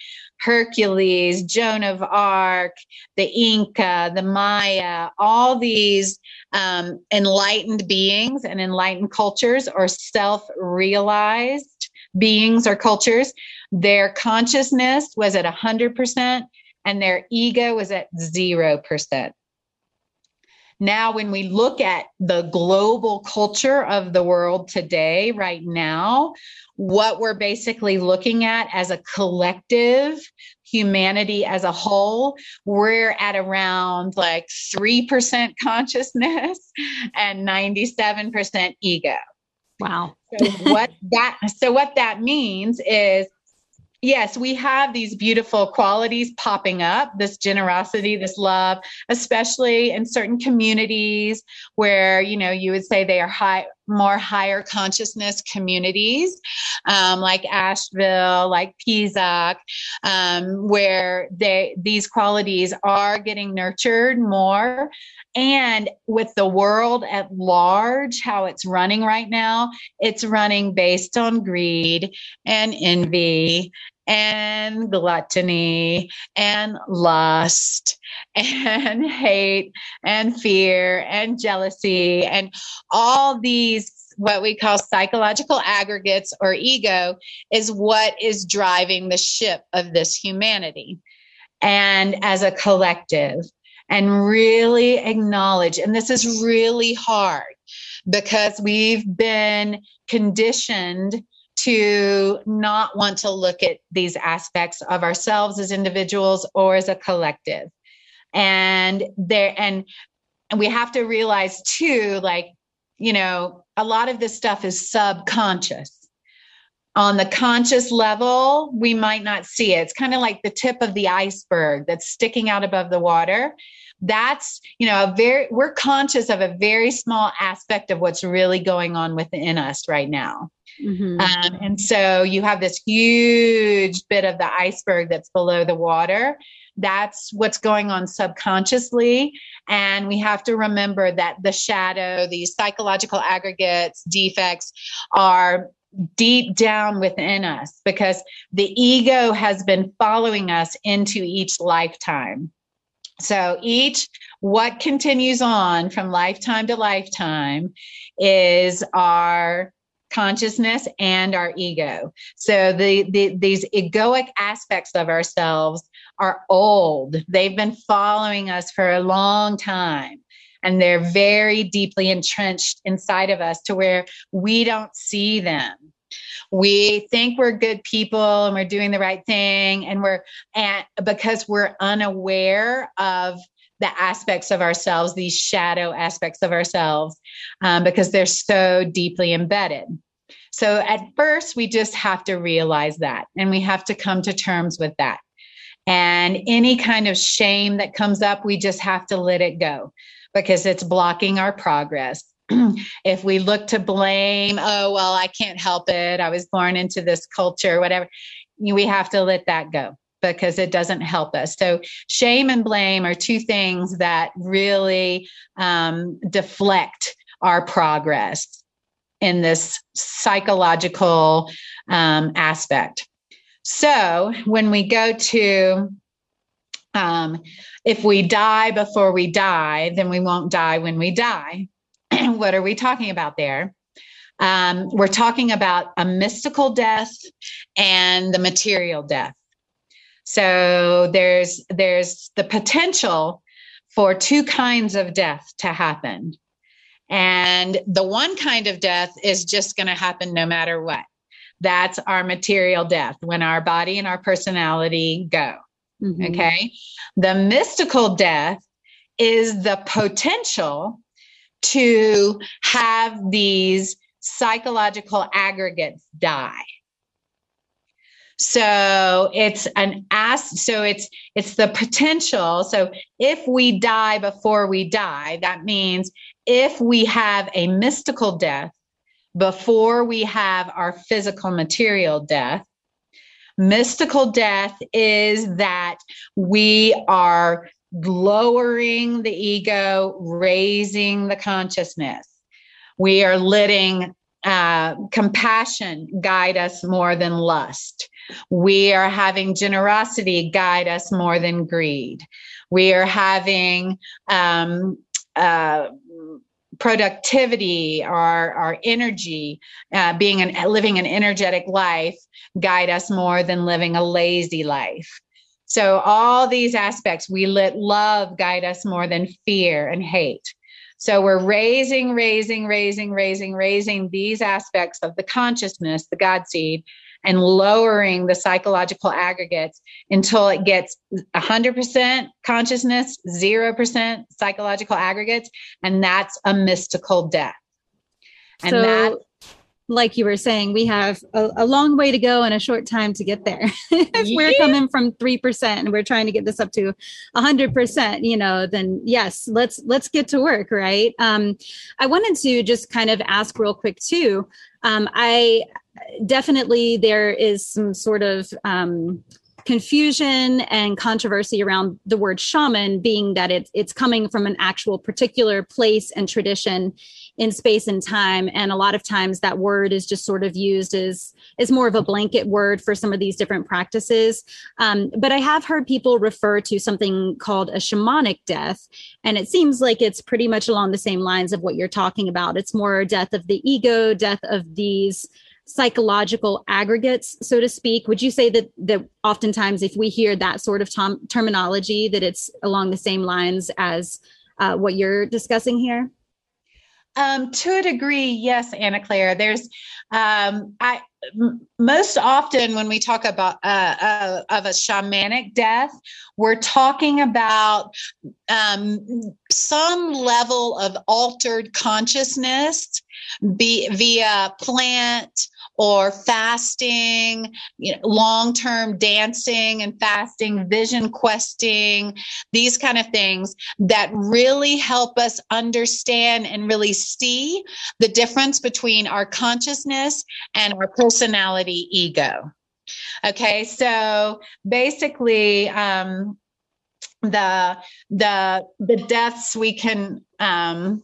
Hercules, Joan of Arc, the Inca, the Maya, all these um, enlightened beings and enlightened cultures or self realized beings or cultures their consciousness was at 100% and their ego was at 0%. Now, when we look at the global culture of the world today, right now, what we're basically looking at as a collective, humanity as a whole, we're at around like 3% consciousness and 97% ego. Wow. so what that so what that means is yes, we have these beautiful qualities popping up this generosity, this love, especially in certain communities where, you know, you would say they are high, more higher consciousness communities, um, like Asheville, like Pisac, um, where they, these qualities are getting nurtured more. And with the world at large, how it's running right now, it's running based on greed and envy and gluttony and lust and hate and fear and jealousy and all these what we call psychological aggregates or ego is what is driving the ship of this humanity. And as a collective and really acknowledge, and this is really hard because we've been conditioned to not want to look at these aspects of ourselves as individuals or as a collective. And there, and, we have to realize too, like, you know, a lot of this stuff is subconscious on the conscious level, we might not see it. It's kind of like the tip of the iceberg that's sticking out above the water. That's, you know, a very, we're conscious of a very small aspect of what's really going on within us right now. Mm-hmm. Um, and so you have this huge bit of the iceberg that's below the water. That's what's going on subconsciously. And we have to remember that the shadow, these psychological aggregates, defects are deep down within us because the ego has been following us into each lifetime. So each what continues on from lifetime to lifetime is our consciousness and our ego. So the, the these egoic aspects of ourselves are old. They've been following us for a long time and they're very deeply entrenched inside of us to where we don't see them we think we're good people and we're doing the right thing and we're and because we're unaware of the aspects of ourselves these shadow aspects of ourselves um, because they're so deeply embedded. So at first we just have to realize that and we have to come to terms with that. And any kind of shame that comes up we just have to let it go because it's blocking our progress. If we look to blame, oh, well, I can't help it. I was born into this culture, whatever, we have to let that go because it doesn't help us. So, shame and blame are two things that really um, deflect our progress in this psychological um, aspect. So, when we go to um, if we die before we die, then we won't die when we die. what are we talking about there? Um, we're talking about a mystical death and the material death. So there's there's the potential for two kinds of death to happen. And the one kind of death is just going to happen no matter what. That's our material death when our body and our personality go. Mm-hmm. Okay. The mystical death is the potential to have these psychological aggregates die so it's an ask so it's it's the potential so if we die before we die that means if we have a mystical death before we have our physical material death mystical death is that we are lowering the ego, raising the consciousness. We are letting uh, compassion guide us more than lust. We are having generosity guide us more than greed. We are having um, uh, productivity, our our energy, uh, being an living an energetic life, guide us more than living a lazy life. So, all these aspects, we let love guide us more than fear and hate. So, we're raising, raising, raising, raising, raising these aspects of the consciousness, the God seed, and lowering the psychological aggregates until it gets 100% consciousness, 0% psychological aggregates. And that's a mystical death. And so, that like you were saying, we have a, a, long way to go and a short time to get there. if we're coming from 3% and we're trying to get this up to 100%, you know, then yes, let's let's get to work, right? Um, I wanted to just kind of ask real quick too. Um, I definitely there is some sort of um, confusion and controversy around the word shaman being that it's it's coming from an actual particular place and tradition in space and time. And a lot of times that word is just sort of used as as more of a blanket word for some of these different practices. Um, but i have heard people refer to something called a shamanic death and it seems like it's pretty much along the same lines of what you're talking about. It's more death of the ego death of these psychological aggregates, so to speak. Would you say that that oftentimes, if we hear that sort of tom- terminology, that it's along the same lines as uh, what you're discussing here? Um, to a degree, yes, Anna Claire. There's, um, I m- most often when we talk about uh, uh, of a shamanic death, we're talking about um, some level of altered consciousness, be via plant or fasting, you know, long-term dancing and fasting, vision questing, these kind of things that really help us understand and really see the difference between our consciousness and our personality ego. Okay, so basically, um, the the the deaths we can um,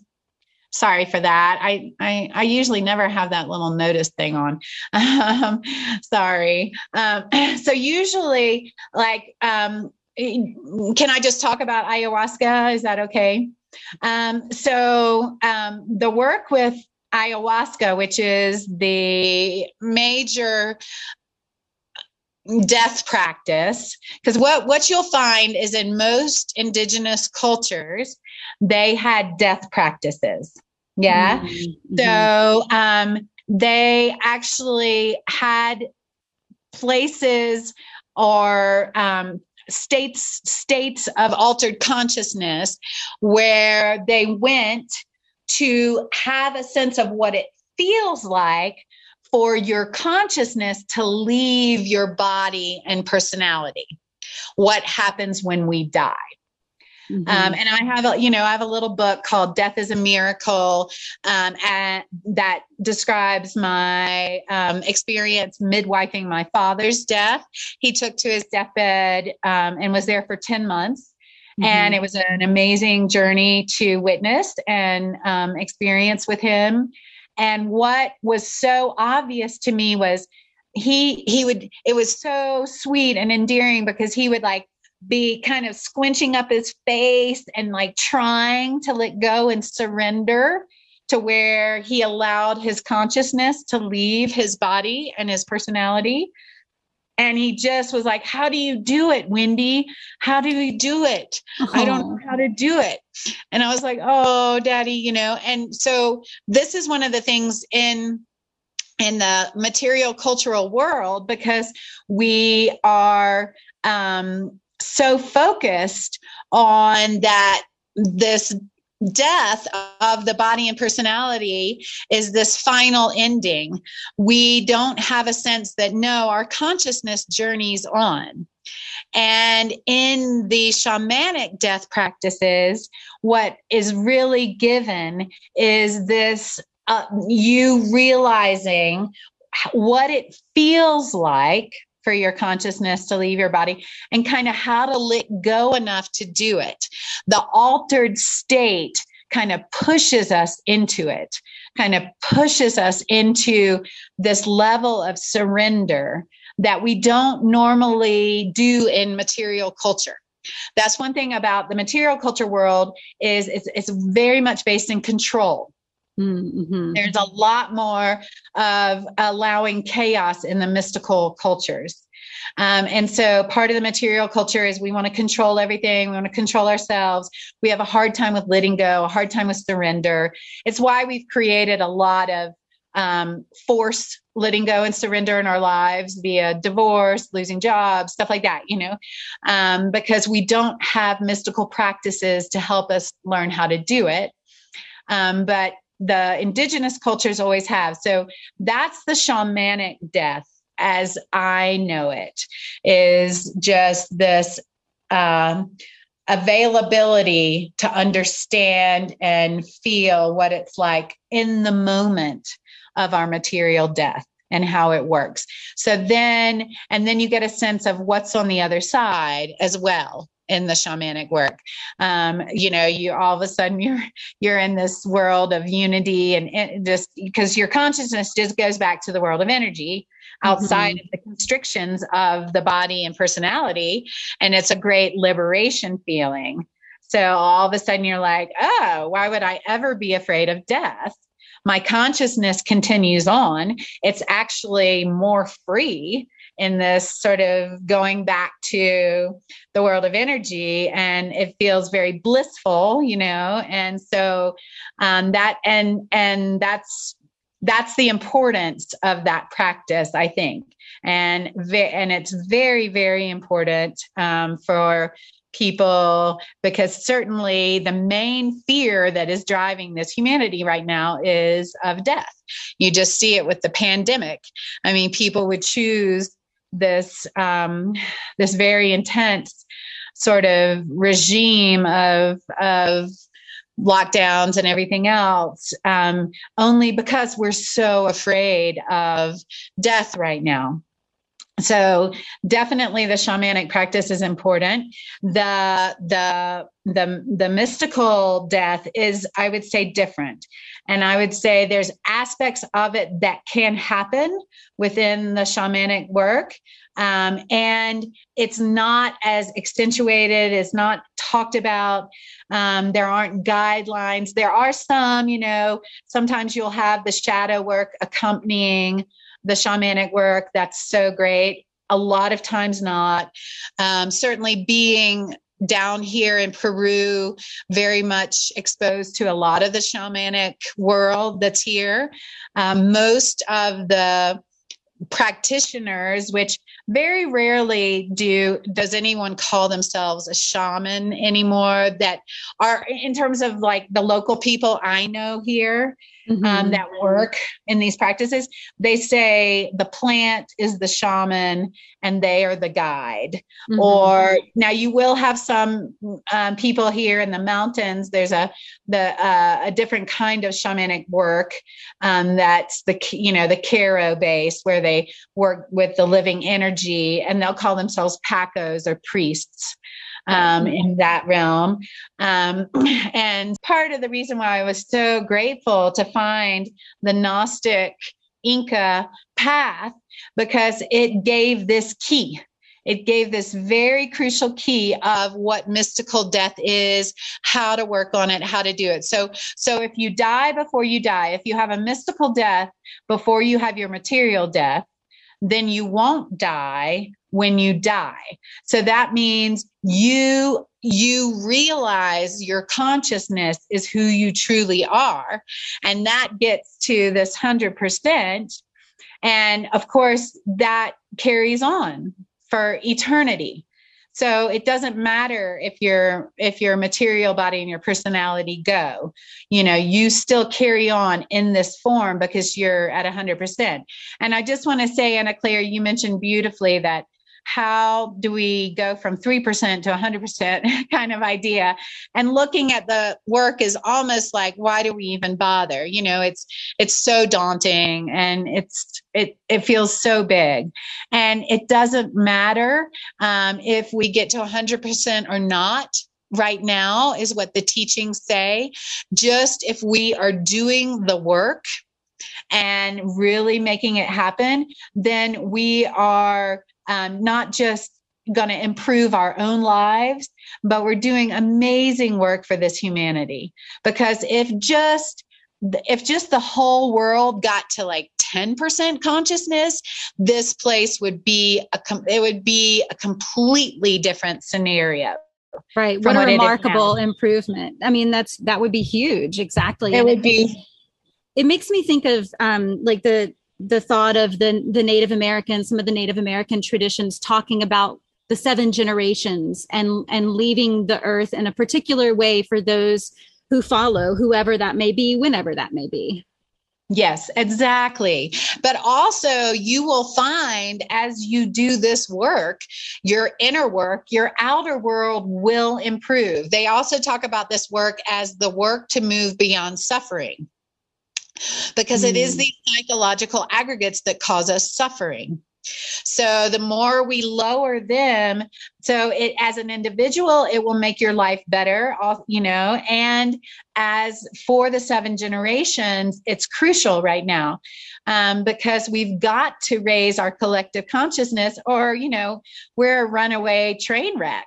sorry for that. I, I, I usually never have that little notice thing on. Um, sorry. Um, so usually like, um, can I just talk about ayahuasca? Is that okay? Um, so um, the work with ayahuasca, which is the major death practice because what what you'll find is in most indigenous cultures they had death practices yeah mm-hmm. so um they actually had places or um states states of altered consciousness where they went to have a sense of what it feels like for your consciousness to leave your body and personality. What happens when we die? Mm-hmm. Um, and I have a, you know, I have a little book called "Death is a Miracle," um, and that describes my um, experience midwifing my father's death. He took to his deathbed um, and was there for ten months, mm-hmm. and it was an amazing journey to witness and um, experience with him. And what was so obvious to me was he he would it was so sweet and endearing because he would like be kind of squinching up his face and like trying to let go and surrender to where he allowed his consciousness to leave his body and his personality. And he just was like how do you do it wendy? How do you do it? Oh. i don't know how to do it. And i was like oh daddy you know. And so this is one of the things in in the material cultural world because we are um so focused on that this death of the body and personality is this final ending, we don't have a sense that no, our consciousness journeys on. And in the shamanic death practices, what is really given is this uh, you realizing what it feels like for your consciousness to leave your body and kind of how to let go enough to do it. The altered state kind of pushes us into it, kind of pushes us into this level of surrender that we don't normally do in material culture. That's one thing about the material culture world is it's, it's very much based in control. Mm-hmm. There's a lot more of allowing chaos in the mystical cultures. Um, and so part of the material culture is we want to control everything. We want to control ourselves. We have a hard time with letting go, a hard time with surrender. It's why we've created a lot of um, force letting go and surrender in our lives via divorce, losing jobs, stuff like that, you know, um, because we don't have mystical practices to help us learn how to do it. Um, but the indigenous cultures always have. So that's the shamanic death as I know it is just this um, availability to understand and feel what it's like in the moment of our material death and how it works. So then, and then you get a sense of what's on the other side as well in the shamanic work. Um, you know you all of a sudden you're you're in this world of unity and, and just because your consciousness just goes back to the world of energy outside mm-hmm. of the constrictions of the body and personality and it's a great liberation feeling. So all of a sudden you're like oh why would i ever be afraid of death? My consciousness continues on. It's actually more free in this sort of going back to the world of energy and it feels very blissful you know? And so um, that and and that's that's the importance of that practice i think. And ve- and it's very very important um, for people because certainly the main fear that is driving this humanity right now is of death. You just see it with the pandemic. I mean people would choose this um, this very intense sort of regime of of lockdowns and everything else um, only because we're so afraid of death right now. So definitely the shamanic practice is important. The the the the mystical death is i would say different and i would say there's aspects of it that can happen within the shamanic work um, and it's not as accentuated it's not talked about um, there aren't guidelines there are some you know sometimes you'll have the shadow work accompanying the shamanic work. That's so great. A lot of times not. Um, certainly being down here in Peru, very much exposed to a lot of the shamanic world that's here. Um, most of the practitioners, which very rarely do does anyone call themselves a shaman anymore that are in terms of like the local people I know here mm-hmm. um, that work in these practices, they say the plant is the shaman and they are the guide. Mm-hmm. Or now you will have some um, people here in the mountains. There's a the uh, a different kind of shamanic work um, that's the you know the Caro base where they work with the living energy and they'll call themselves pacos or priests um, in that realm. Um, and part of the reason why I was so grateful to find the Gnostic Inca path because it gave this key. It gave this very crucial key of what mystical death is, how to work on it, how to do it. So, so if you die before you die, if you have a mystical death before you have your material death, then you won't die when you die. So that means you you realize your consciousness is who you truly are. And that gets to this 100% and of course that carries on for eternity. So it doesn't matter if your if your material body and your personality go you know you still carry on in this form because you're at 100% and i just want to say anna claire you mentioned beautifully that how do we go from 3% to 100% kind of idea? And looking at the work is almost like why do we even bother? You know it's it's so daunting and it's it it feels so big. And it doesn't matter um, if we get to 100% or not right now is what the teachings say. Just if we are doing the work and really making it happen then we are um, not just going to improve our own lives, but we're doing amazing work for this humanity. Because if just if just the whole world got to like 10% consciousness this place would be a it would be a completely different scenario right. what a remarkable improvement. I mean that's that would be huge. Exactly. It and would it, be. It makes me think of um like the the thought of the the Native Americans, some of the Native American traditions talking about the seven generations and and leaving the earth in a particular way for those who follow, whoever that may be, whenever that may be. Yes, exactly. But also, you will find as you do this work, your inner work, your outer world will improve. They also talk about this work as the work to move beyond suffering because mm. it is hmm. these psychological aggregates that cause us suffering. So the more we lower them, so it as an individual, it will make your life better, you know, and as for the seven generations, it's crucial right now um, because we've got to raise our collective consciousness, or you know, we're a runaway train wreck.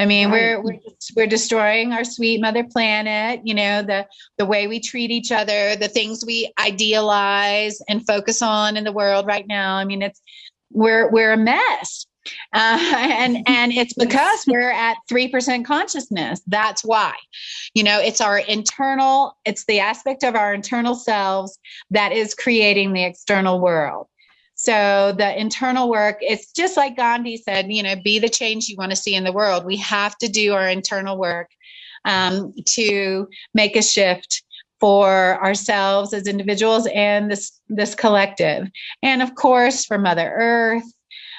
I mean, right. we're we're we're destroying our sweet mother planet. You know, the the way we treat each other, the things we idealize and focus on in the world right now. I mean, it's we're we're a mess. Uh, and and it's because we're at 3% consciousness that's why you know it's our internal it's the aspect of our internal selves that is creating the external world so the internal work, it's just like Gandhi said, you know, be the change you want to see in the world. We have to do our internal work um, to make a shift for ourselves as individuals and this this collective, and of course for Mother Earth,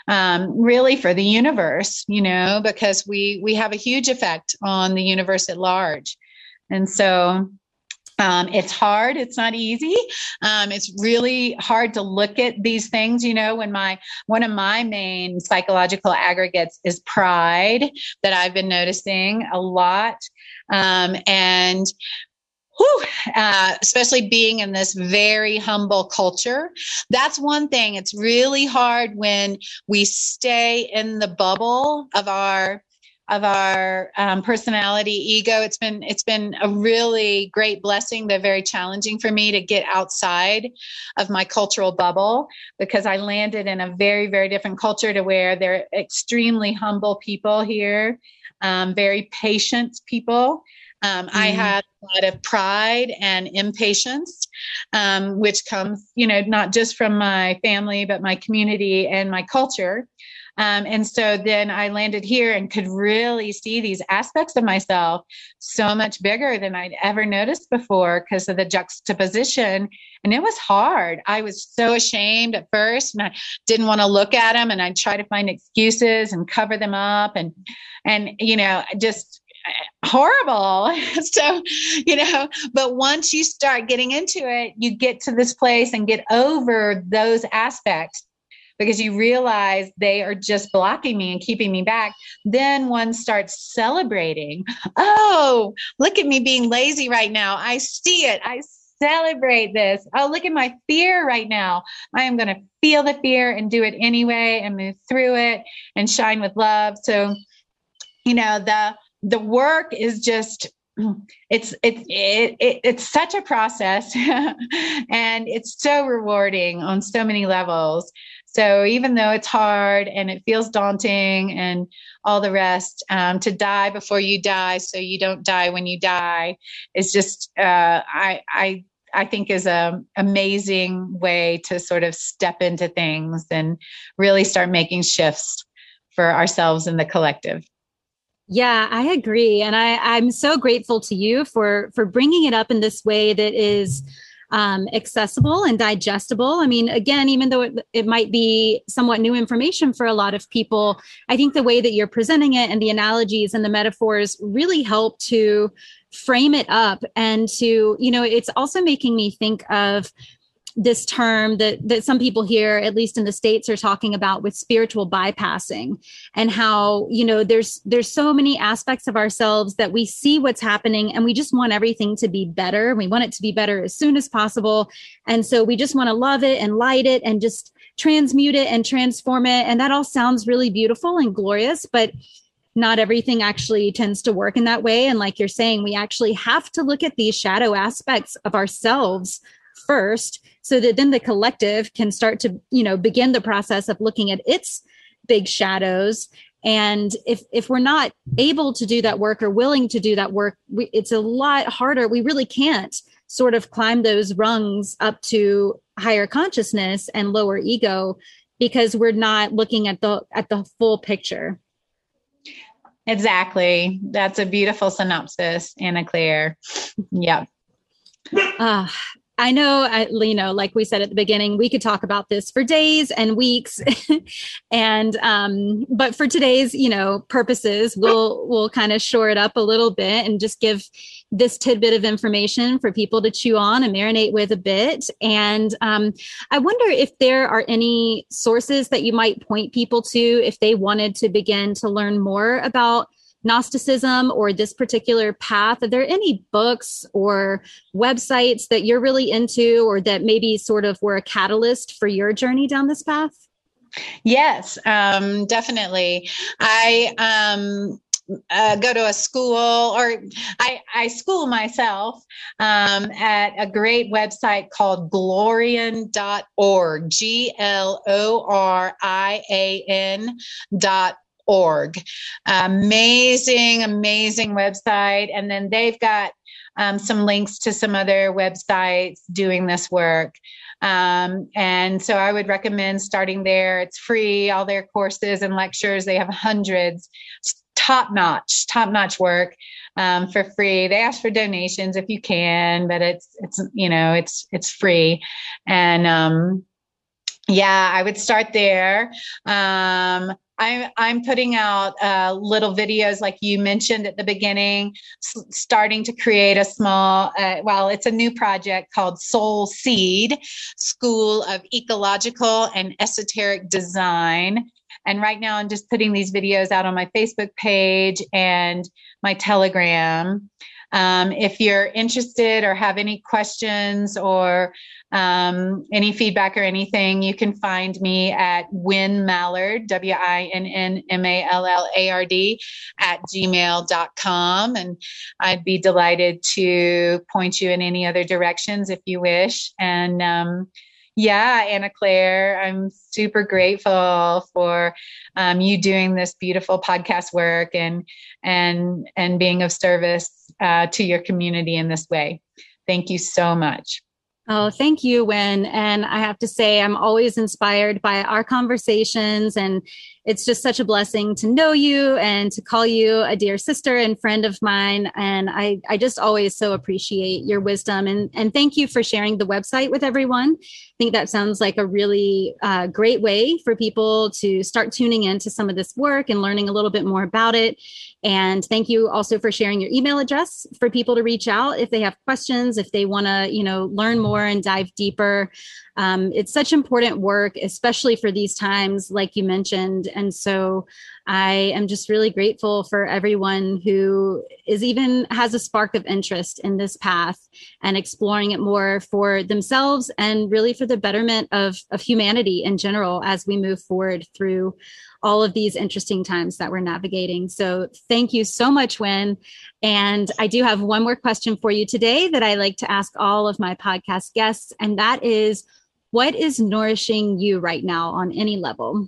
um, really for the universe, you know, because we we have a huge effect on the universe at large, and so um, it's hard. It's not easy. Um, it's really hard to look at these things. You know, when my one of my main psychological aggregates is pride that I've been noticing a lot, um, and Whew, uh, especially being in this very humble culture. That's one thing. It's really hard when we stay in the bubble of our of our um, personality ego it's been it's been a really great blessing but very challenging for me to get outside of my cultural bubble because i landed in a very very different culture to where they're extremely humble people here um, very patient people um. I have a lot of pride and impatience, um, which comes, you know, not just from my family, but my community and my culture. Um, and so then I landed here and could really see these aspects of myself so much bigger than I'd ever noticed before because of the juxtaposition. And it was hard. I was so ashamed at first and I didn't want to look at them and I'd try to find excuses and cover them up and, and, you know, just horrible. so, you know, but once you start getting into it, you get to this place and get over those aspects because you realize they are just blocking me and keeping me back. Then one starts celebrating. Oh, look at me being lazy right now. I see it. I celebrate this. Oh, look at my fear right now. I am going to feel the fear and do it anyway and move through it and shine with love. So, you know, the the work is just it's it's it, it, it's such a process and it's so rewarding on so many levels so even though it's hard and it feels daunting and all the rest, um, to die before you die, so you don't die when you die, is just uh, I I I think is a amazing way to sort of step into things and really start making shifts for ourselves and the collective. Yeah, I agree, and I I'm so grateful to you for for bringing it up in this way that is um, accessible and digestible. I mean, again, even though it, it might be somewhat new information for a lot of people, I think the way that you're presenting it and the analogies and the metaphors really help to frame it up and to, you know, it's also making me think of this term that that some people here at least in the states are talking about with spiritual bypassing and how you know there's there's so many aspects of ourselves that we see what's happening and we just want everything to be better. We want it to be better as soon as possible. And so we just want to love it and light it and just transmute it and transform it. And that all sounds really beautiful and glorious but not everything actually tends to work in that way. And like you're saying we actually have to look at these shadow aspects of ourselves first so that then the collective can start to you know begin the process of looking at its big shadows. And if if we're not able to do that work or willing to do that work we, it's a lot harder. We really can't sort of climb those rungs up to higher consciousness and lower ego because we're not looking at the at the full picture. Exactly. That's a beautiful synopsis anna claire. Yeah uh, I know, you know, like we said at the beginning, we could talk about this for days and weeks, and um, but for today's, you know, purposes, we'll we'll kind of shore it up a little bit and just give this tidbit of information for people to chew on and marinate with a bit. And um, I wonder if there are any sources that you might point people to if they wanted to begin to learn more about Gnosticism or this particular path? Are there any books or websites that you're really into or that maybe sort of were a catalyst for your journey down this path? Yes, um, definitely. I um, uh, go to a school or I, I school myself um, at a great website called glorian.org, G L O R I A N dot org. Amazing, amazing website. And then they've got um, some links to some other websites doing this work. Um, and so I would recommend starting there. It's free, all their courses and lectures. They have hundreds, top notch, top notch work um, for free. They ask for donations if you can, but it's it's you know it's it's free. And um, yeah, I would start there. Um, I'm I'm putting out uh, little videos like you mentioned at the beginning, s- starting to create a small. Uh, well, it's a new project called Soul Seed School of Ecological and Esoteric Design. And right now, I'm just putting these videos out on my Facebook page and my Telegram. Um, if you're interested or have any questions or um, any feedback or anything, you can find me at Win Mallard, W I N N M A L L A R D, at gmail.com. And I'd be delighted to point you in any other directions if you wish. And um, yeah, Anna Claire, I'm super grateful for um, you doing this beautiful podcast work and and and being of service uh, to your community in this way. Thank you so much. Oh, thank you, Wynn. And I have to say, I'm always inspired by our conversations and it's just such a blessing to know you and to call you a dear sister and friend of mine. And I, I just always so appreciate your wisdom and, and thank you for sharing the website with everyone. I think that sounds like a really uh, great way for people to start tuning into some of this work and learning a little bit more about it. And thank you also for sharing your email address for people to reach out if they have questions, if they want to, you know, learn more and dive deeper. Um, it's such important work, especially for these times, like you mentioned. And so I am just really grateful for everyone who is even has a spark of interest in this path and exploring it more for themselves and really for the betterment of, of humanity in general as we move forward through all of these interesting times that we're navigating. So thank you so much, Wynn. And I do have one more question for you today that I like to ask all of my podcast guests, and that is what is nourishing you right now on any level?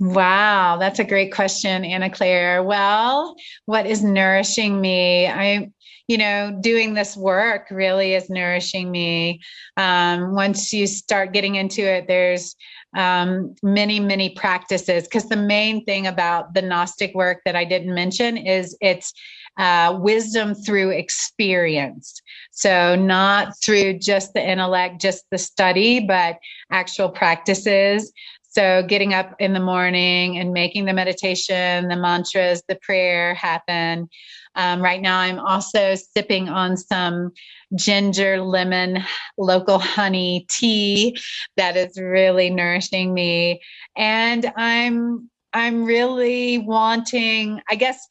Wow, that's a great question, Anna Claire. Well, what is nourishing me? I, you know, doing this work really is nourishing me. Um, once you start getting into it, there's um, many, many practices. Because the main thing about the Gnostic work that I didn't mention is it's uh, wisdom through experience. So, not through just the intellect, just the study, but actual practices. So, getting up in the morning and making the meditation, the mantras, the prayer happen. Um, right now, I'm also sipping on some ginger lemon local honey tea that is really nourishing me, and I'm I'm really wanting, I guess,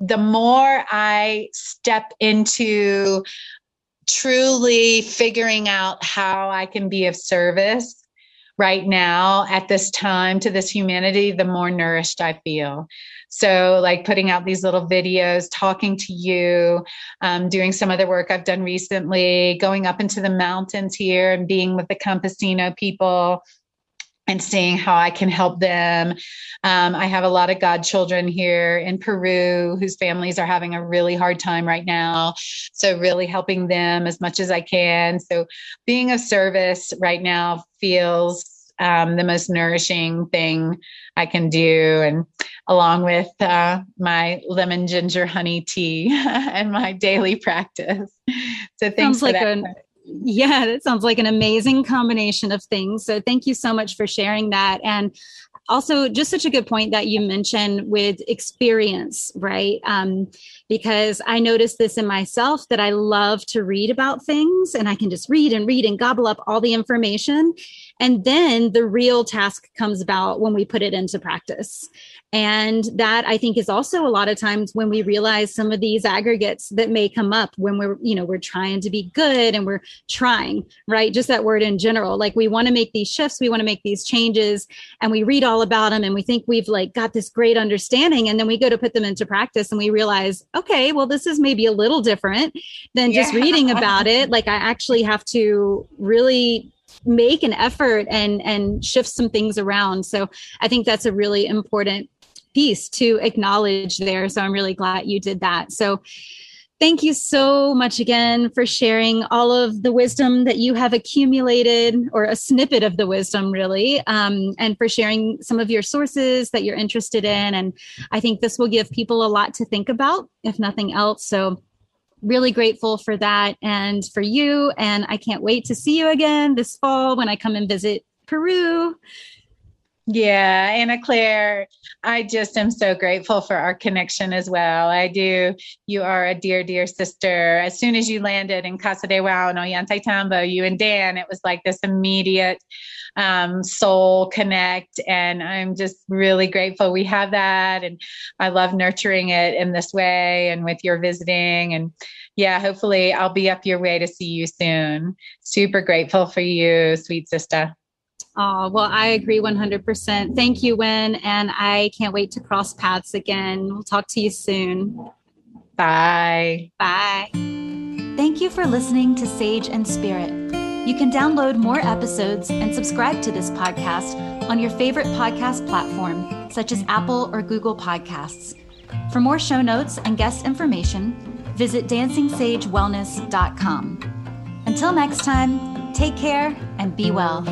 the more I step into truly figuring out how I can be of service right now at this time to this humanity, the more nourished I feel. So, like putting out these little videos, talking to you, um, doing some other work I've done recently, going up into the mountains here and being with the Campesino people, and seeing how I can help them. Um, I have a lot of godchildren here in Peru whose families are having a really hard time right now. So, really helping them as much as I can. So, being of service right now feels um, the most nourishing thing I can do. And along with uh, my lemon ginger honey tea and my daily practice. So, thanks Sounds for like that. An- yeah, that sounds like an amazing combination of things. So thank you so much for sharing that. And also just such a good point that you mentioned with experience right um, because i noticed this in myself that i love to read about things and i can just read and read and gobble up all the information and then the real task comes about when we put it into practice. And that I think is also a lot of times when we realize some of these aggregates that may come up when we're, you know, we're trying to be good and we're trying, right? Just that word in general. Like we want to make these shifts, we want to make these changes, and we read all about them and we think we've like got this great understanding. And then we go to put them into practice and we realize, okay, well, this is maybe a little different than just yeah. reading about it. Like I actually have to really make an effort and and shift some things around so i think that's a really important piece to acknowledge there so i'm really glad you did that so thank you so much again for sharing all of the wisdom that you have accumulated or a snippet of the wisdom really um, and for sharing some of your sources that you're interested in and i think this will give people a lot to think about if nothing else so really grateful for that and for you. And I can't wait to see you again this fall when I come and visit Peru. Yeah, Anna Claire, I just am so grateful for our connection as well. I do. You are a dear, dear sister. As soon as you landed in Casa de Wow and Ollantaytambo, you and Dan, it was like this immediate um, soul connect. And I'm just really grateful we have that. And I love nurturing it in this way and with your visiting. And yeah, hopefully I'll be up your way to see you soon. Super grateful for you, sweet sister. Oh, well, I agree 100%. Thank you, Wynn. And I can't wait to cross paths again. We'll talk to you soon. Bye. Bye. Thank you for listening to Sage and Spirit. You can download more episodes and subscribe to this podcast on your favorite podcast platform, such as Apple or Google Podcasts. For more show notes and guest information, visit dancingsagewellness.com. Until next time, take care and be well.